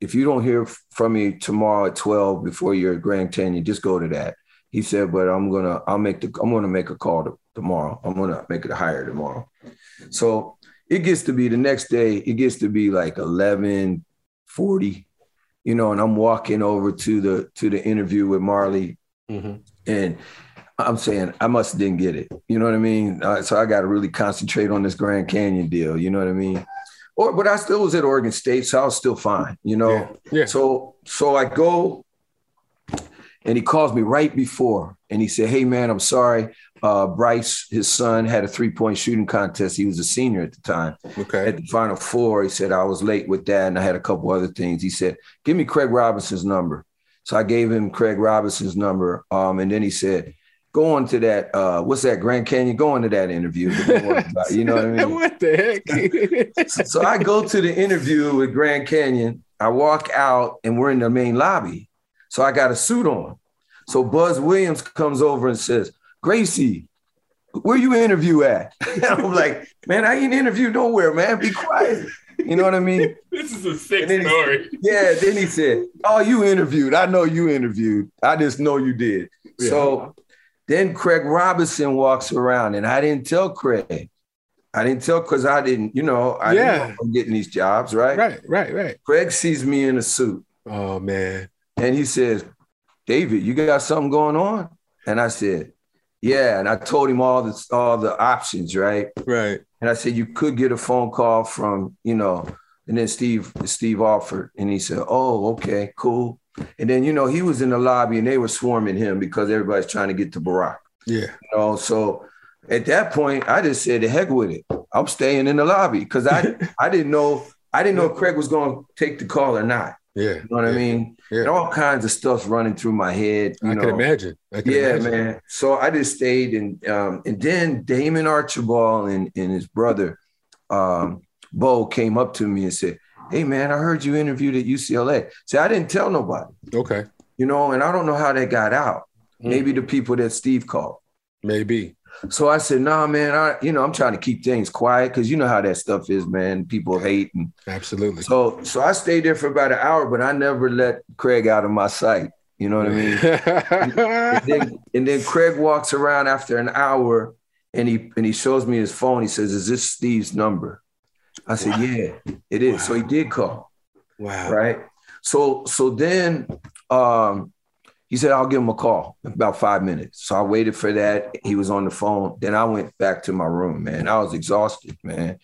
if you don't hear from me tomorrow at 12 before your Grand Canyon, just go to that. He said, but I'm gonna, I'll make the, I'm gonna make a call to, tomorrow. I'm gonna make it a hire tomorrow. So it gets to be the next day, it gets to be like 11, 40, you know, and I'm walking over to the to the interview with Majerle. Mm-hmm. And I'm saying I must didn't get it. You know what I mean? Uh, so I got to really concentrate on this Grand Canyon deal. You know what I mean? Or, but I still was at Oregon State, so I was still fine. You know. Yeah. yeah. So so I go, and he calls me right before, and he said, "Hey man, I'm sorry uh, Bryce, his son, had a three point shooting contest. He was a senior at the time. Okay. At the final four, he said, I was late with that and I had a couple other things. He said, Give me Craig Robinson's number. So I gave him Craig Robinson's number. Um, and then he said, Go on to that. Uh, what's that, Grand Canyon? Go on to that interview. you know what I mean? what the heck? so, so I go to the interview with Grand Canyon. I walk out and we're in the main lobby. So I got a suit on. So Buzz Williams comes over and says, Gracie, where you interview at? I'm like, man, I ain't interviewed nowhere, man. Be quiet. You know what I mean? this is a sick story. He, yeah. Then he said, "Oh, you interviewed. I know you interviewed. I just know you did." Yeah. So then Craig Robinson walks around, and I didn't tell Craig. I didn't tell because I didn't, you know, I yeah. didn't know getting these jobs, right? Right, right, right. Craig sees me in a suit. Oh man. And he says, David, you got something going on? And I said, Yeah. And I told him all the all the options, right? Right. And I said, you could get a phone call from, you know, and then Steve, Steve offered, and he said, Oh, okay, cool. And then, you know, he was in the lobby and they were swarming him because everybody's trying to get to Barack. Yeah. You know, so at that point, I just said, the heck with it. I'm staying in the lobby because I I didn't know I didn't know if Craig was going to take the call or not. Yeah. You know what yeah. I mean? Yeah. And all kinds of stuff's running through my head. I know. can imagine. I can yeah, imagine. man. So I just stayed and um, and then Damon Archibald and, and his brother um, Bo came up to me and said, Hey man, I heard you interviewed at UCLA. See, I didn't tell nobody. Okay. You know, and I don't know how that got out. Mm. Maybe the people that Steve called. Maybe. So I said, nah, man, I, you know, I'm trying to keep things quiet because you know how that stuff is, man. People hate and absolutely. So so I stayed there for about an hour, but I never let Craig out of my sight. You know what I mean? and, then, and then Craig walks around after an hour and he and he shows me his phone. He says, Is this Steve's number? I said, wow. Yeah, it is. Wow. So he did call. Wow. Right. So so then um he said, I'll give him a call in about five minutes. So I waited for that. He was on the phone. Then I went back to my room, man. I was exhausted, man.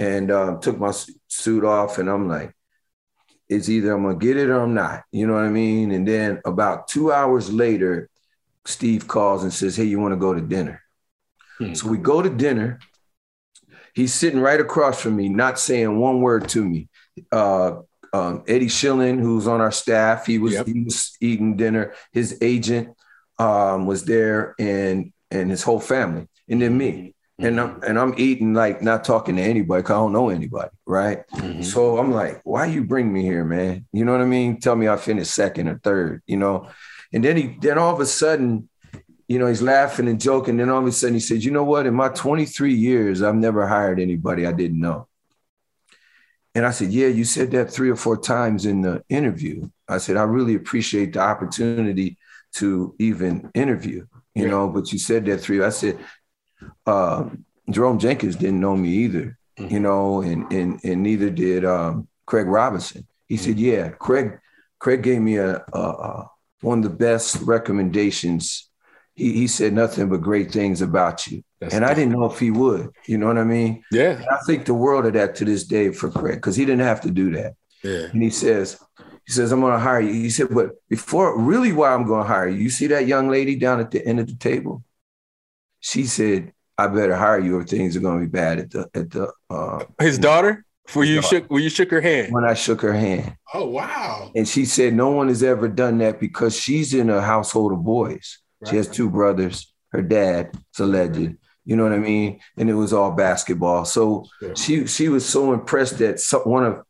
And um, took my suit off and I'm like, it's either I'm gonna get it or I'm not. You know what I mean? And then about two hours later, Steve calls and says, Hey, you want to go to dinner? Hmm. So we go to dinner. He's sitting right across from me, not saying one word to me. Uh, um, Eddie Schilling, who's on our staff, he was, yep. he was eating dinner. His agent um, was there, and and his whole family, and then me. And I'm and I'm eating like not talking to anybody because I don't know anybody, right? Mm-hmm. So I'm like, why you bring me here, man? You know what I mean? Tell me I finished second or third, you know. And then he then all of a sudden, you know, he's laughing and joking. Then all of a sudden he said, you know what? In my 23 years, I've never hired anybody I didn't know. And I said, Yeah, you said that three or four times in the interview. I said, I really appreciate the opportunity to even interview, you yeah. know, but you said that three. I said, uh, Jerome Jenkins didn't know me either, mm-hmm. you know, and, and, and neither did um, Craig Robinson. He mm-hmm. said, Yeah, Craig, Craig gave me a, a, a one of the best recommendations. He, he said nothing but great things about you. That's and I didn't know if he would. You know what I mean? Yeah. And I think the world of that to this day for Craig because he didn't have to do that. Yeah. And he says, he says, I'm going to hire you. He said, but before, really, why I'm going to hire you? You see that young lady down at the end of the table? She said, I better hire you or things are going to be bad at the at the. Uh, His daughter. Where you daughter. shook, when you shook her hand. When I shook her hand. Oh wow! And she said, no one has ever done that because she's in a household of boys. Right. She has two brothers. Her dad is a legend. You know what I mean? And it was all basketball. So yeah. she she was so impressed that some, one of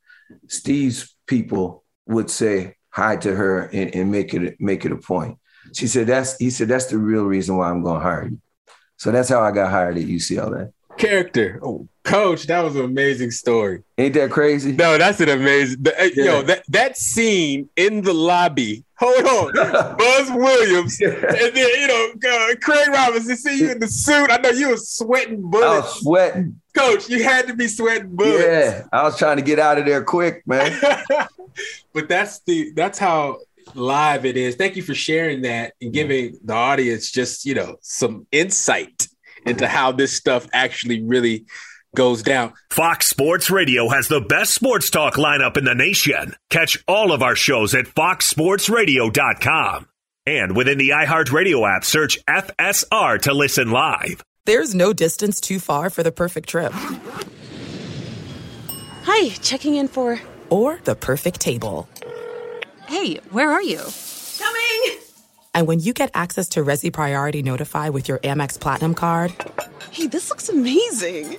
Steve's people would say hi to her and, and make it make it a point. She said that's he said that's the real reason why I'm going to hire you. So that's how I got hired at UCLA. Character, oh, coach, that was an amazing story. Ain't that crazy? No, that's an amazing. The, yeah. Yo, that that scene in the lobby hold on, Buzz Williams, and then you know uh, Craig Robinson. See you in the suit. I know you were sweating bullets. I was sweating, Coach. You had to be sweating bullets. Yeah, I was trying to get out of there quick, man. but that's the that's how live it is. Thank you for sharing that and giving the audience just you know some insight into how this stuff actually really goes down. Fox Sports Radio has the best sports talk lineup in the nation. Catch all of our shows at foxsportsradio.com. And within the iHeartRadio app, search FSR to listen live. There's no distance too far for the perfect trip. Hi, checking in for. Or the perfect table. Hey, where are you? Coming! And when you get access to Resy Priority Notify with your Amex Platinum card. Hey, this looks amazing!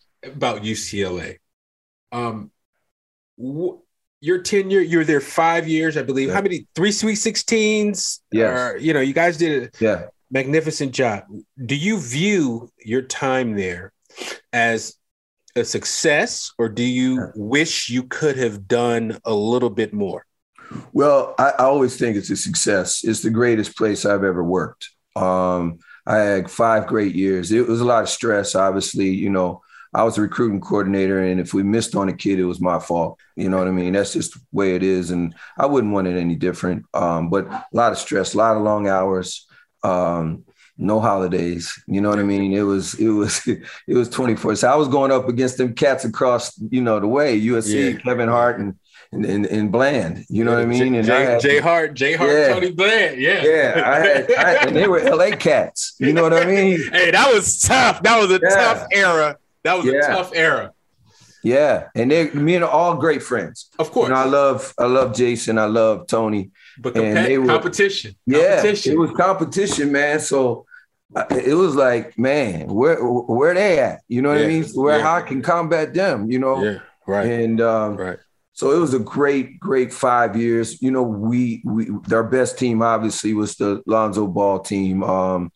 about UCLA. Um, wh- your tenure, you're there five years, I believe. Yeah. How many? Three Sweet Sixteens. Or, you know, you guys did a Yeah. magnificent job. Do you view your time there as a success, or do you wish you could have done a little bit more? Well, I, I always think it's a success. It's the greatest place I've ever worked. Um, I had five great years. It was a lot of stress, obviously. You know, I was a recruiting coordinator, and if we missed on a kid, it was my fault. You know what I mean? That's just the way it is, and I wouldn't want it any different. Um, but a lot of stress, a lot of long hours, um, no holidays. You know what I mean? It was it was it was twenty four. So I was going up against them cats across you know the way USC, Yeah. Kevin Hart, and and, and, and Bland. You know what I mean? And I Jay, had- Jay Hart, Jay Hart, Yeah. Tony Bland. Yeah. yeah, I had, I, and they were LA cats. You know what I mean? hey, that was tough. That was a Yeah. tough era. That was a tough era. Yeah, and they, me and all great friends. Of course. You know, I love, I love Jason. I love Tony. But And compa- they were- competition. Yeah, Competition. it was competition, man. So uh, it was like, man, where where they at? You know what Yeah. I mean? Where Yeah. how I can combat them? You know? Yeah. Right. And um, Right. so it was a great, great five years. You know, we we our best team obviously was the Lonzo Ball team, um,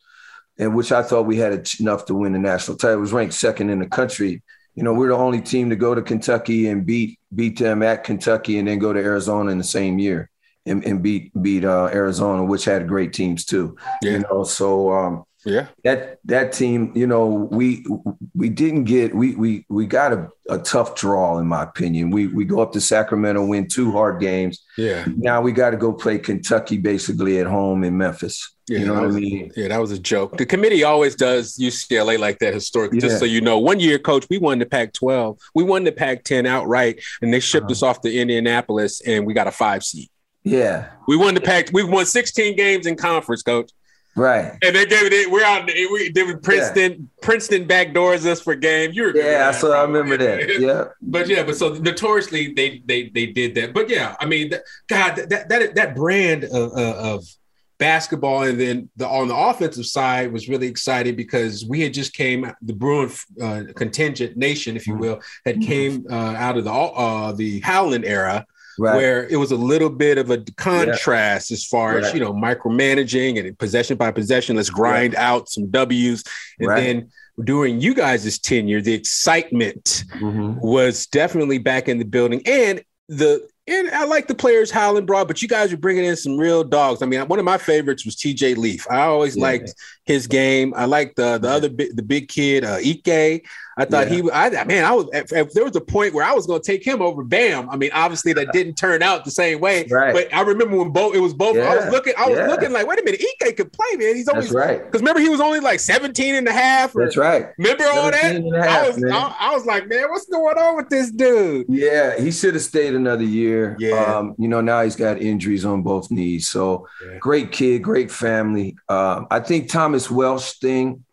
and which I thought we had enough to win the national title. It was ranked second in the country. You know, we're the only team to go to Kentucky and beat beat them at Kentucky, and then go to Arizona in the same year and, and beat beat uh, Arizona, which had great teams too. Yeah. You know, so um, Yeah. that that team, you know, we we didn't get we we we got a, a tough draw in my opinion. We we go up to Sacramento, win two hard games. Yeah. Now we got to go play Kentucky basically at home in Memphis. Yeah, you know what I was- mean? Yeah, that was a joke. The committee always does UCLA like that historically, just so you know. One year, coach, we won the Pac 12. We won the Pac 10 outright, and they shipped Uh-huh. us off to Indianapolis, and we got a five seed. Yeah. We won the Pac. We've won 16 games in conference, coach. Right. And they gave it. We're out. We did with Princeton. Yeah. Princeton backdoors us for game. You remember? Yeah, so I remember that. Yeah. but yeah, but so notoriously they they they did that. But yeah, I mean, God, that that that brand of, of basketball and then the on the offensive side was really exciting because we had just came the Bruin uh, contingent nation, if you mm-hmm. will, had mm-hmm. came uh, out of the uh, the Howland era right. where it was a little bit of a contrast yeah. as far right. as you know micromanaging and possession by possession. Let's grind right. out some W's, and then during you guys' tenure, the excitement mm-hmm. was definitely back in the building, and the and I like the players Howland brought, but you guys are bringing in some real dogs. I mean, one of my favorites was TJ Leaf. I always yeah. liked his game. I liked the the other the big kid uh, Ike. I thought yeah. he, I man, I was. If, if, there was a point where I was going to take him over Bam, I mean, obviously that didn't turn out the same way. Right. But I remember when both it was both. Yeah. I was looking, I was yeah. looking like, wait a minute, Ike could play, man. He's always right. Because remember, he was only like 17 and a half. Or, That's right. Remember all that? Half, I was, I, I, was like, man, what's going on with this dude? Yeah, he should have stayed another year. Yeah. Um, you know, now he's got injuries on both knees. So great kid, great family. Um, I think Thomas Welsh thing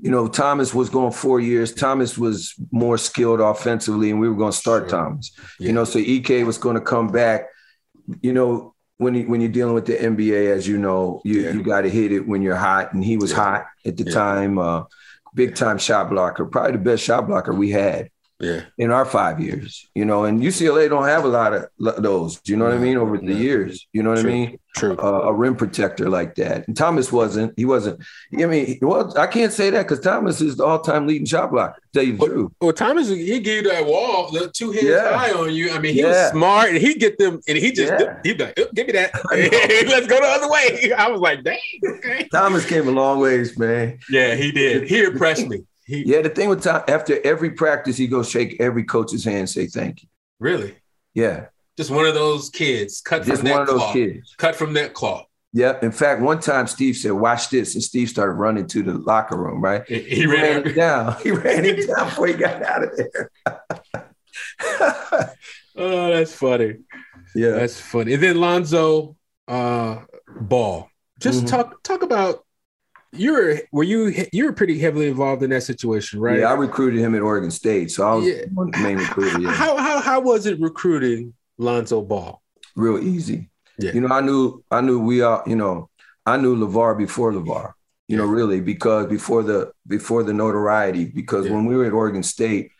you know, Thomas was going four years. Thomas was more skilled offensively, and we were going to start sure. Thomas. Yeah. You know, so Ek was going to come back. You know, when you, when you're dealing with the NBA, as you know, you yeah. you got to hit it when you're hot, and he was yeah. hot at the time. Uh, big time shot blocker, probably the best shot blocker we had yeah. in our five years, you know, and UCLA don't have a lot of those, you know what I mean, over the years, you know what True. I mean? True. Uh, a rim protector like that. And Thomas wasn't, he wasn't, I mean, well, I can't say that because Thomas is the all time leading shot blocker, tell you the well, truth. Well, Thomas, he gave you that wall, the two hands yeah. high on you. I mean, he yeah. was smart and he get them, and he just, yeah. he'd be like, give me that. Let's go the other way. I was like, dang, okay. Thomas came a long ways, man. Yeah, he did. He impressed me. He, yeah, the thing with Tom, after every practice, he goes shake every coach's hand, say thank you. Really? Yeah. Just one of those kids cut Just from one that of those cloth. kids. Cut from that cloth. Yep. In fact, one time Steve said, "Watch this," and Steve started running to the locker room. Right? He, he ran, him down. He ran him down before he got out of there. oh, that's funny. Yeah, that's funny. And then Lonzo uh, Ball. Just mm-hmm. talk talk about you're were you you were pretty heavily involved in that situation, right? Yeah, I recruited him at Oregon State, so I was yeah. the main recruiter. Yeah. How how how was it recruiting Lonzo Ball? Real easy. Yeah. You know, I knew I knew we all, you know, I knew LaVar before LaVar, You yeah. know, really, because before the before the notoriety, because yeah. when we were at Oregon State,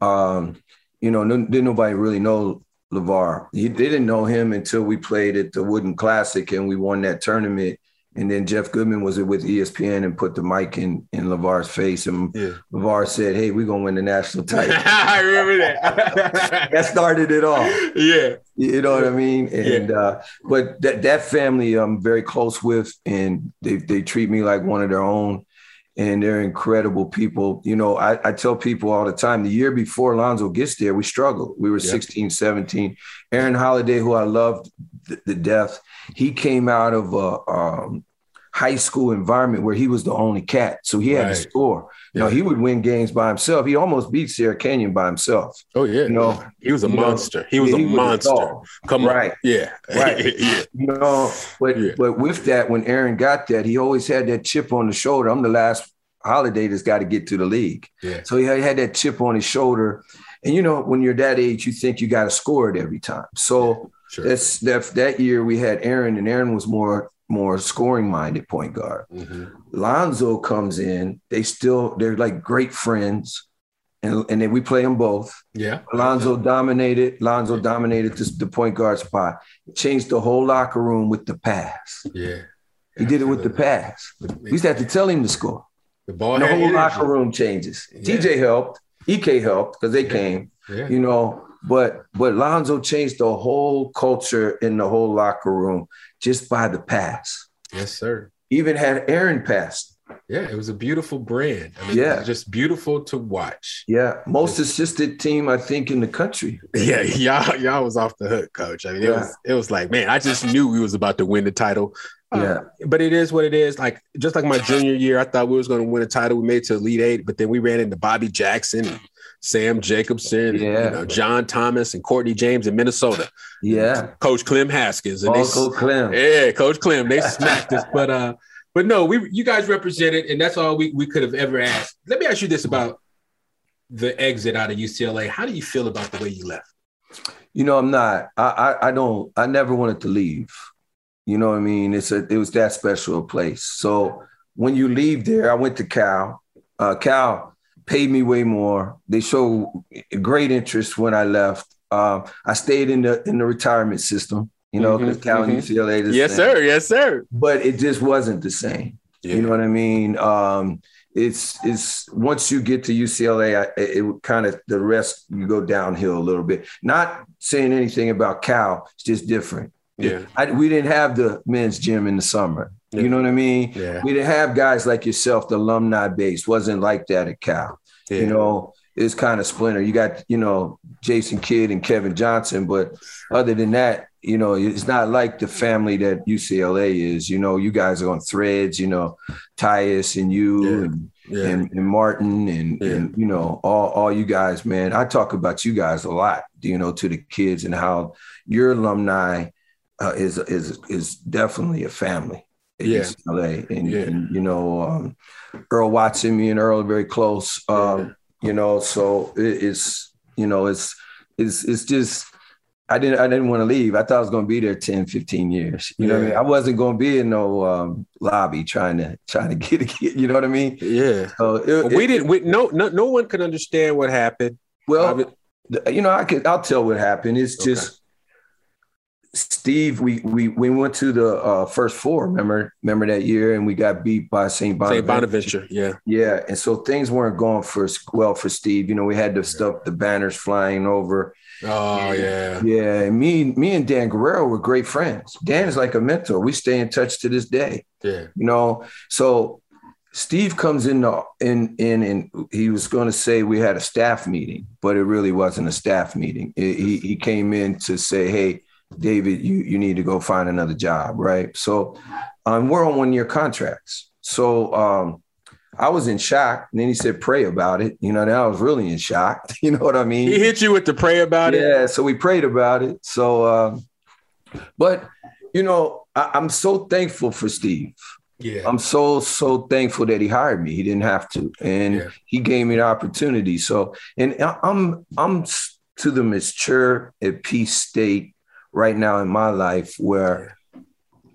um, you know, no, didn't nobody really know LaVar. He, they didn't know him until we played at the Wooden Classic and we won that tournament and then Jeff Goodman was with ESPN and put the mic in in LaVar's face, and yeah. LaVar said, "Hey, we're gonna win the national title." I remember that. that started it all. Yeah, you know what I mean. And yeah. uh, but that that family I'm very close with, and they they treat me like one of their own, and they're incredible people. You know, I, I tell people all the time. The year before Lonzo gets there, we struggled. We were yeah. 16, 17. Aaron Holiday, who I loved the, the death he came out of a um, high school environment where he was the only cat, so he had right. to score. You yeah. know, he would win games by himself. He almost beat Sierra Canyon by himself. Oh yeah, you know, he was a monster. Know, he was yeah, a he monster. Was a Come right. on, yeah, right. yeah. You know, but yeah. but with that, when Aaron got that, he always had that chip on the shoulder. I'm the last holiday that's got to get to the league. Yeah. So he had that chip on his shoulder. And you know, when you're that age, you think you got to score it every time. So Sure. That's that that year we had Aaron, and Aaron was more more scoring minded point guard. Mm-hmm. Lonzo comes in. They still they're like great friends, and and then we play them both. Yeah. Lonzo dominated. Lonzo dominated this, the point guard spot. Changed the whole locker room with the pass. Yeah. He did it with the pass. We used to have to tell him to score. The ball. And the whole locker room changes. Yeah. TJ helped. Ek helped because they yeah. came. Yeah. You know, but but Lonzo changed the whole culture in the whole locker room just by the pass. Yes, sir. Even had Aaron pass. Yeah, it was a beautiful brand. I mean, yeah, just beautiful to watch. Yeah, most assisted team I think in the country. Yeah, y'all y'all was off the hook, coach. I mean, it yeah. was it was like, man, I just knew we was about to win the title. Uh, yeah, but it is what it is. Like just like my junior year, I thought we was going to win a title. We made to Elite Eight, but then we ran into Bobby Jackson Sam Jacobson, yeah. you know, John Thomas, and Courtney James in Minnesota. Yeah. Coach Clem Haskins. And Uncle they, Clem. Yeah, Coach Clem. They smacked us. But uh, but no, we you guys represented, and that's all we, we could have ever asked. Let me ask you this about the exit out of UCLA. How do you feel about the way you left? You know, I'm not. I I, I don't. I never wanted to leave. You know what I mean? It's a. It was that special a place. So when you leave there, I went to Cal. Uh, Cal paid me way more. They showed great interest when I left. Uh, I stayed in the in the retirement system you know, because mm-hmm, Cal and mm-hmm. UCLA. yes, same. sir. Yes, sir. But it just wasn't the same. Yeah. You know what I mean? Um, it's it's once you get to UCLA, I, it, it kind of the rest you go downhill a little bit. Not saying anything about Cal, it's just different. Yeah, I, we didn't have the men's gym in the summer. Yeah. You know what I mean? Yeah. We didn't have guys like yourself. The alumni base wasn't like that at Cal. Yeah. You know, it's kind of splinter. You got you know Jason Kidd and Kevin Johnson, but other than that, you know, it's not like the family that UCLA is. You know, you guys are on threads. You know, Tyus and you. And, and, and Martin and and you know all all you guys, man. I talk about you guys a lot. You know, to the kids and how your alumni uh, is is is definitely a family at yeah. UCLA. And, and you know, um, Earl Watson, me and Earl are very close. Um, you know, so it, it's you know it's it's it's just I didn't I didn't want to leave. I thought I was going to be there 10, 15 years. You yeah. know what I mean? I wasn't going to be in no um, lobby trying to trying to get a kid. You know what I mean? Yeah. So it, we it, didn't. We, no, no, no one could understand what happened. Well, you know, I could. I'll tell what happened. It's okay. just Steve. We we we went to the uh, first four. Remember remember that year, and we got beat by St. Bonaventure. St. Bonaventure. Yeah. Yeah, and so things weren't going for well for Steve. You know, we had the stuff, the banners flying over Oh yeah. Yeah. And me, me and Dan Guerrero were great friends. Dan is like a mentor. We stay in touch to this day. Yeah. You know, so Steve comes in the, in in and he was going to say we had a staff meeting, but it really wasn't a staff meeting. It, he he came in to say, "Hey, David, you you need to go find another job." Right. So, um, we're on one year contracts. So um, I was in shock. And then he said, pray about it. You know, then I was really in shock. You know what I mean? He hit you with the pray about yeah, it. Yeah. So we prayed about it. So, uh, but, you know, I, I'm so thankful for Steve. Yeah. I'm so, so thankful that he hired me. He didn't have to. And yeah. he gave me the opportunity. So, and I'm, I'm to the mature at peace state right now in my life where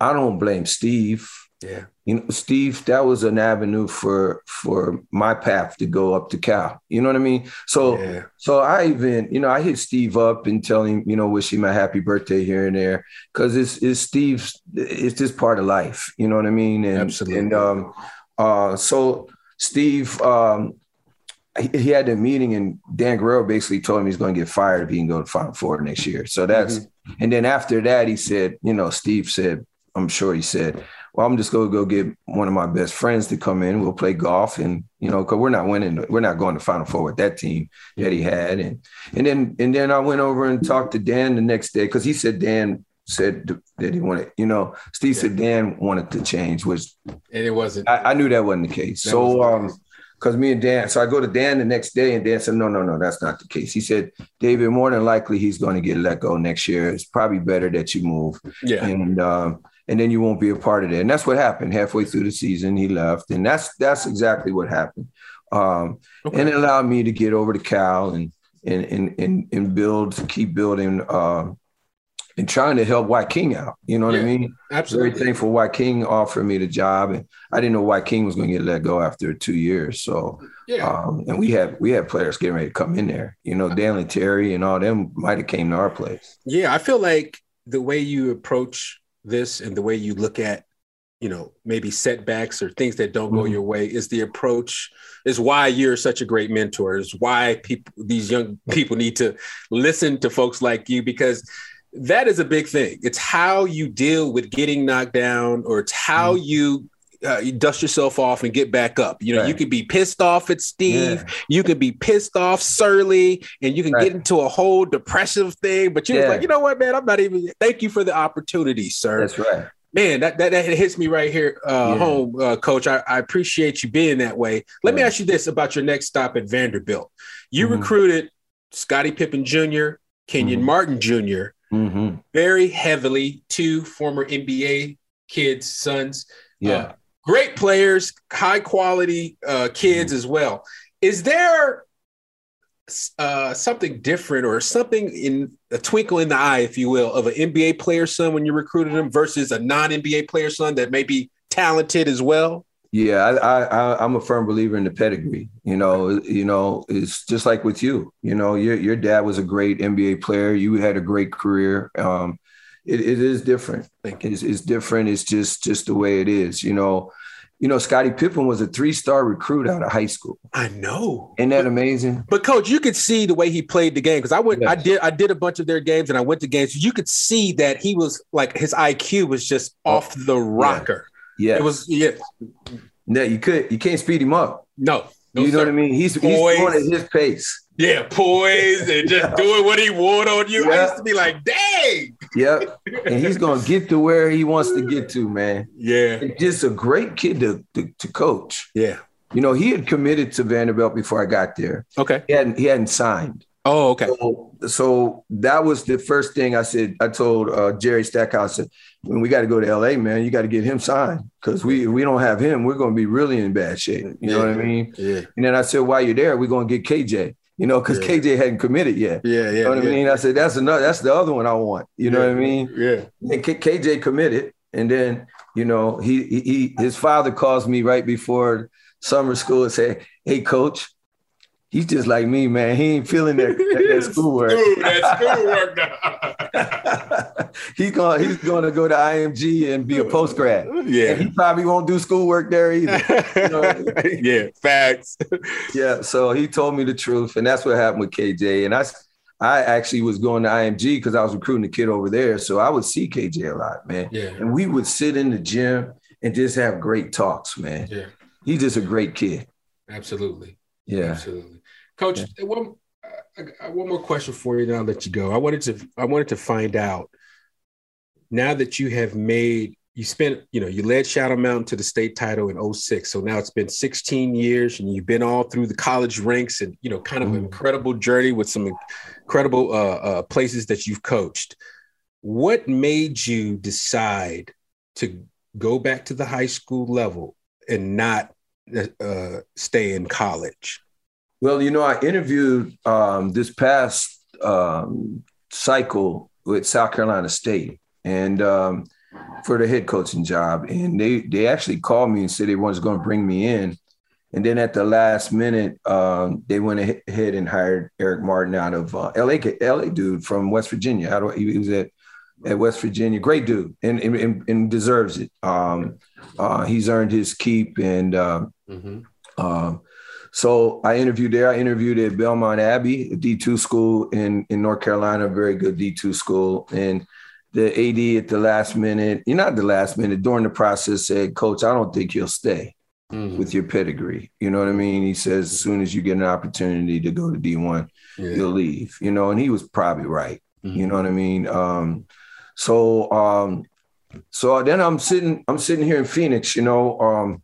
I don't blame Steve. Yeah you know, Steve, that was an avenue for for my path to go up to Cal. You know what I mean? So yeah. so I even, you know, I hit Steve up and tell him, you know, wish him a happy birthday here and there. Cause it's it's Steve's, it's just part of life. You know what I mean? And Absolutely. and um uh so Steve um he, he had a meeting and Dan Guerrero basically told him he's going to get fired if he can go to Final Four next year. So that's mm-hmm. and then after that he said, you know, Steve said, I'm sure he said, well, I'm just going to go get one of my best friends to come in. We'll play golf, and you know, because we're not winning, we're not going to Final Four with that team that he had. And and then and then I went over and talked to Dan the next day because he said Dan said that he wanted, you know, Steve yeah. said Dan wanted to change, which and it wasn't. I, I knew that wasn't the case. That so um, because me and Dan, so I go to Dan the next day, and Dan said, "No, no, no, that's not the case." He said, "David, more than likely he's going to get let go next year. It's probably better that you move." Yeah, and. Um, and then you won't be a part of it. And that's what happened halfway through the season. He left, and that's that's exactly what happened. Um, okay. And it allowed me to get over to Cal and and and and, and build, keep building, uh, and trying to help Wyking out. You know what yeah, I mean? Absolutely. Very thankful Wyking offered me the job, and I didn't know Wyking was going to get let go after two years. So. Yeah. Um, and we had we had players getting ready to come in there. You know, Dan and Terry and all them might have came to our place. Yeah, I feel like the way you approach this and the way you look at you know maybe setbacks or things that don't go mm-hmm. your way is the approach is why you're such a great mentor is why people these young people need to listen to folks like you because that is a big thing it's how you deal with getting knocked down or it's how mm-hmm. you uh, you dust yourself off and get back up. You know, right. you could be pissed off at Steve. Yeah. You could be pissed off, surly, and you can right. get into a whole depressive thing. But you're yeah. like, you know what, man? I'm not even. Thank you for the opportunity, sir. That's right. Man, that, that, that hits me right here uh, yeah. home, uh, Coach. I, I, appreciate you being that way. Let me ask you this about your next stop at Vanderbilt. You mm-hmm. recruited Scottie Pippen Jr., Kenyon mm-hmm. Martin junior mm-hmm. very heavily, two former NBA kids, sons. Yeah. Uh, great players, high quality uh, kids mm-hmm. as well. Is there uh, something different or something in a twinkle in the eye, if you will, of an NBA player son when you recruited him versus a non NBA player son that may be talented as well? Yeah, I, I, I'm a firm believer in the pedigree. You know, you know, it's just like with you. You know, your your dad was a great NBA player. You had a great career. Um, it, it is different. It's, it's different. It's just just the way it is. You know, you know, Scottie Pippen was a three star recruit out of high school. I know. Isn't that amazing? But coach, you could see the way he played the game because I went, yes. I did, I did a bunch of their games and I went to games. You could see that he was like his IQ was just oh, off the rocker. Yeah, it was. Yeah, no, you could, you can't speed him up. No, no you know what I mean. He's he's going at his pace. Yeah, poised and just doing what he want on you. I used to be like, dang. Yep. And he's gonna get to where he wants to get to, man. Yeah. And just a great kid to, to, to coach. Yeah. You know, he had committed to Vanderbilt before I got there. Okay. He hadn't he hadn't signed. Oh, okay. So, so, that was the first thing I said. I told uh, Jerry Stackhouse, said, when we got to go to LA, man, you got to get him signed because we we don't have him, we're going to be really in bad shape. You yeah. know what I mean? Yeah. And then I said, while you're there, we're going to get KJ you know, because yeah. KJ hadn't committed yet. Yeah, yeah. You know what yeah. I mean? I said that's another. That's the other one I want. You know yeah, what I mean? Yeah. And K- KJ committed, and then you know he he his father calls me right before summer school and say, "Hey, coach, he's just like me, man. He ain't feeling that, that, that schoolwork. Ooh, that schoolwork he's going he's going to go to IMG and be a post grad. Yeah, and he probably won't do schoolwork there either. You know? yeah, facts. yeah, so he told me the truth, and that's what happened with KJ. And I I actually was going to IMG because I was recruiting a kid over there, so I would see KJ a lot, man. Yeah, and we would sit in the gym and just have great talks, man. Yeah, he's just a great kid. Absolutely. Yeah, absolutely. Coach, yeah. one uh, one more question for you, then I'll let you go. I wanted to I wanted to find out now that you have made you spent you know you led Shadow Mountain to the state title in 06 so now it's been 16 years and you've been all through the college ranks and you know kind of mm. an incredible journey with some incredible uh, uh, places that you've coached what made you decide to go back to the high school level and not uh, stay in college well, you know, I interviewed um, this past um, cycle with South Carolina State and um, for the head coaching job, and they they actually called me and said they was going to bring me in, and then at the last minute, um, they went ahead and hired Erik Martin out of uh, LA, LA dude from West Virginia. How do I, he was at at West Virginia, great dude, and and, and deserves it. Um, uh, he's earned his keep, and uh, mm-hmm. Uh, so I interviewed there. I interviewed at Belmont Abbey, a D2 school in, in North Carolina, very good D2 school. And the AD at the last minute, you're not the last minute, during the process said, Coach, I don't think you'll stay mm-hmm. with your pedigree. You know what I mean? He says, as soon as you get an opportunity to go to D1, yeah. you'll leave, you know, and he was probably right. Mm-hmm. You know what I mean? Um, so, um, so then I'm sitting, I'm sitting here in Phoenix, you know, um,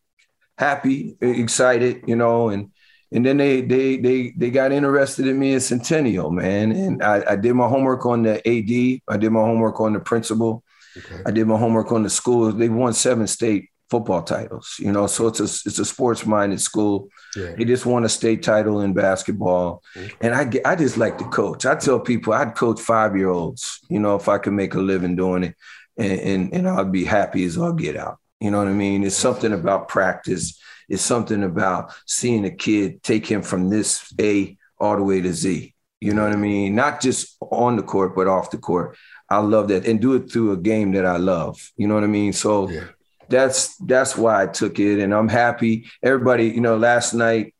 happy, excited, you know, and and then they they they they got interested in me at Centennial, man. And I, I did my homework on the AD. I did my homework on the principal. Okay. I did my homework on the school. They won seven state football titles, you know. So it's a it's a sports minded school. Yeah. They just won a state title in basketball, okay. and I I just like to coach. I tell people I'd coach five year olds, you know, if I could make a living doing it, and, and and I'd be happy as I'll get out. You know what I mean? It's something about practice it's something about seeing a kid take him from this A all the way to Z. You know what I mean? Not just on the court, but off the court. I love that and do it through a game that I love. You know what I mean? So yeah. that's that's why I took it, and I'm happy. Everybody, you know, last night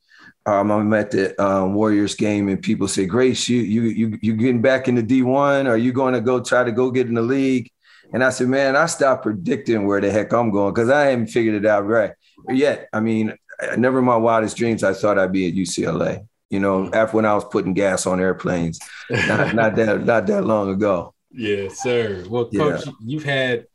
um, I'm at the um, Warriors game, and people say, "Grace, you you you you getting back into D1? Are you going to go try to go get in the league?" And I said, "Man, I stopped predicting where the heck I'm going because I haven't figured it out right yet. I mean, never in my wildest dreams I thought I'd be at UCLA. You know, after when I was putting gas on airplanes, not, not that not that long ago. Yeah, sir. Well, coach, yeah. you've had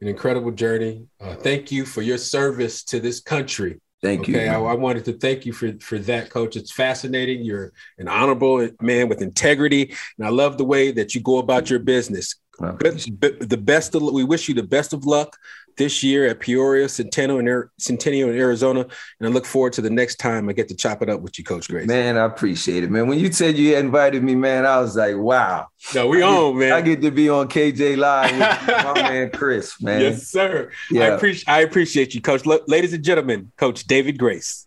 an incredible journey. Uh, thank you for your service to this country. Thank okay, you. Okay, I, I, wanted to thank you for for that, coach. It's fascinating. You're an honorable man with integrity, and I love the way that you go about your business. the best of we wish you the best of luck this year at Peoria, Centennial in, Centennial in Arizona. And I look forward to the next time I get to chop it up with you, Coach Grace. Man, I appreciate it, man. When you said you invited me, man, I was like, wow. No, we I on, get, man. I get to be on KJ Live with my man Kris, man. Yes, sir. Yeah. I appreciate I appreciate you, Coach. L- ladies and gentlemen, Coach David Grace.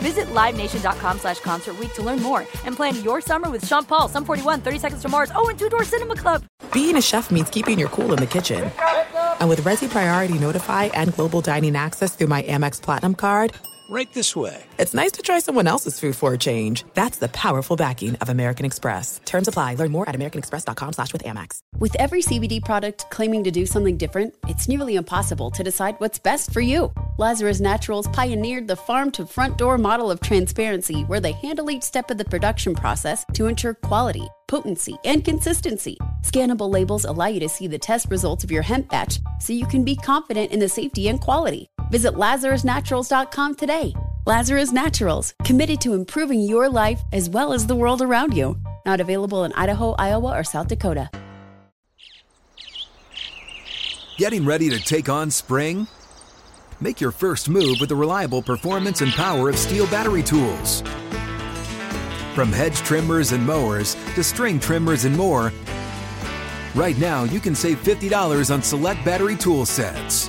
Visit LiveNation.com slash Concert to learn more and plan your summer with Sean Paul, Sum 41, 30 Seconds to Mars, oh, and Two Door Cinema Club. Being a chef means keeping your cool in the kitchen. And with Resy Priority Notify and Global Dining Access through my Amex Platinum card, Right this way. it's nice to try someone else's food for a change. That's the powerful backing of American Express. Terms apply. Learn more at americanexpress.com slash with Amex. With every CBD product claiming to do something different, it's nearly impossible to decide what's best for you. Lazarus Naturals pioneered the farm to front door model of transparency where they handle each step of the production process to ensure quality, potency, and consistency. Scannable labels allow you to see the test results of your hemp batch so you can be confident in the safety and quality. Visit LazarusNaturals.com today. Lazarus Naturals, committed to improving your life as well as the world around you. Not available in Idaho, Iowa, or South Dakota. Getting ready to take on spring? Make your first move with the reliable performance and power of STIHL battery tools. From hedge trimmers and mowers to string trimmers and more, right now you can save $50 on select battery tool sets.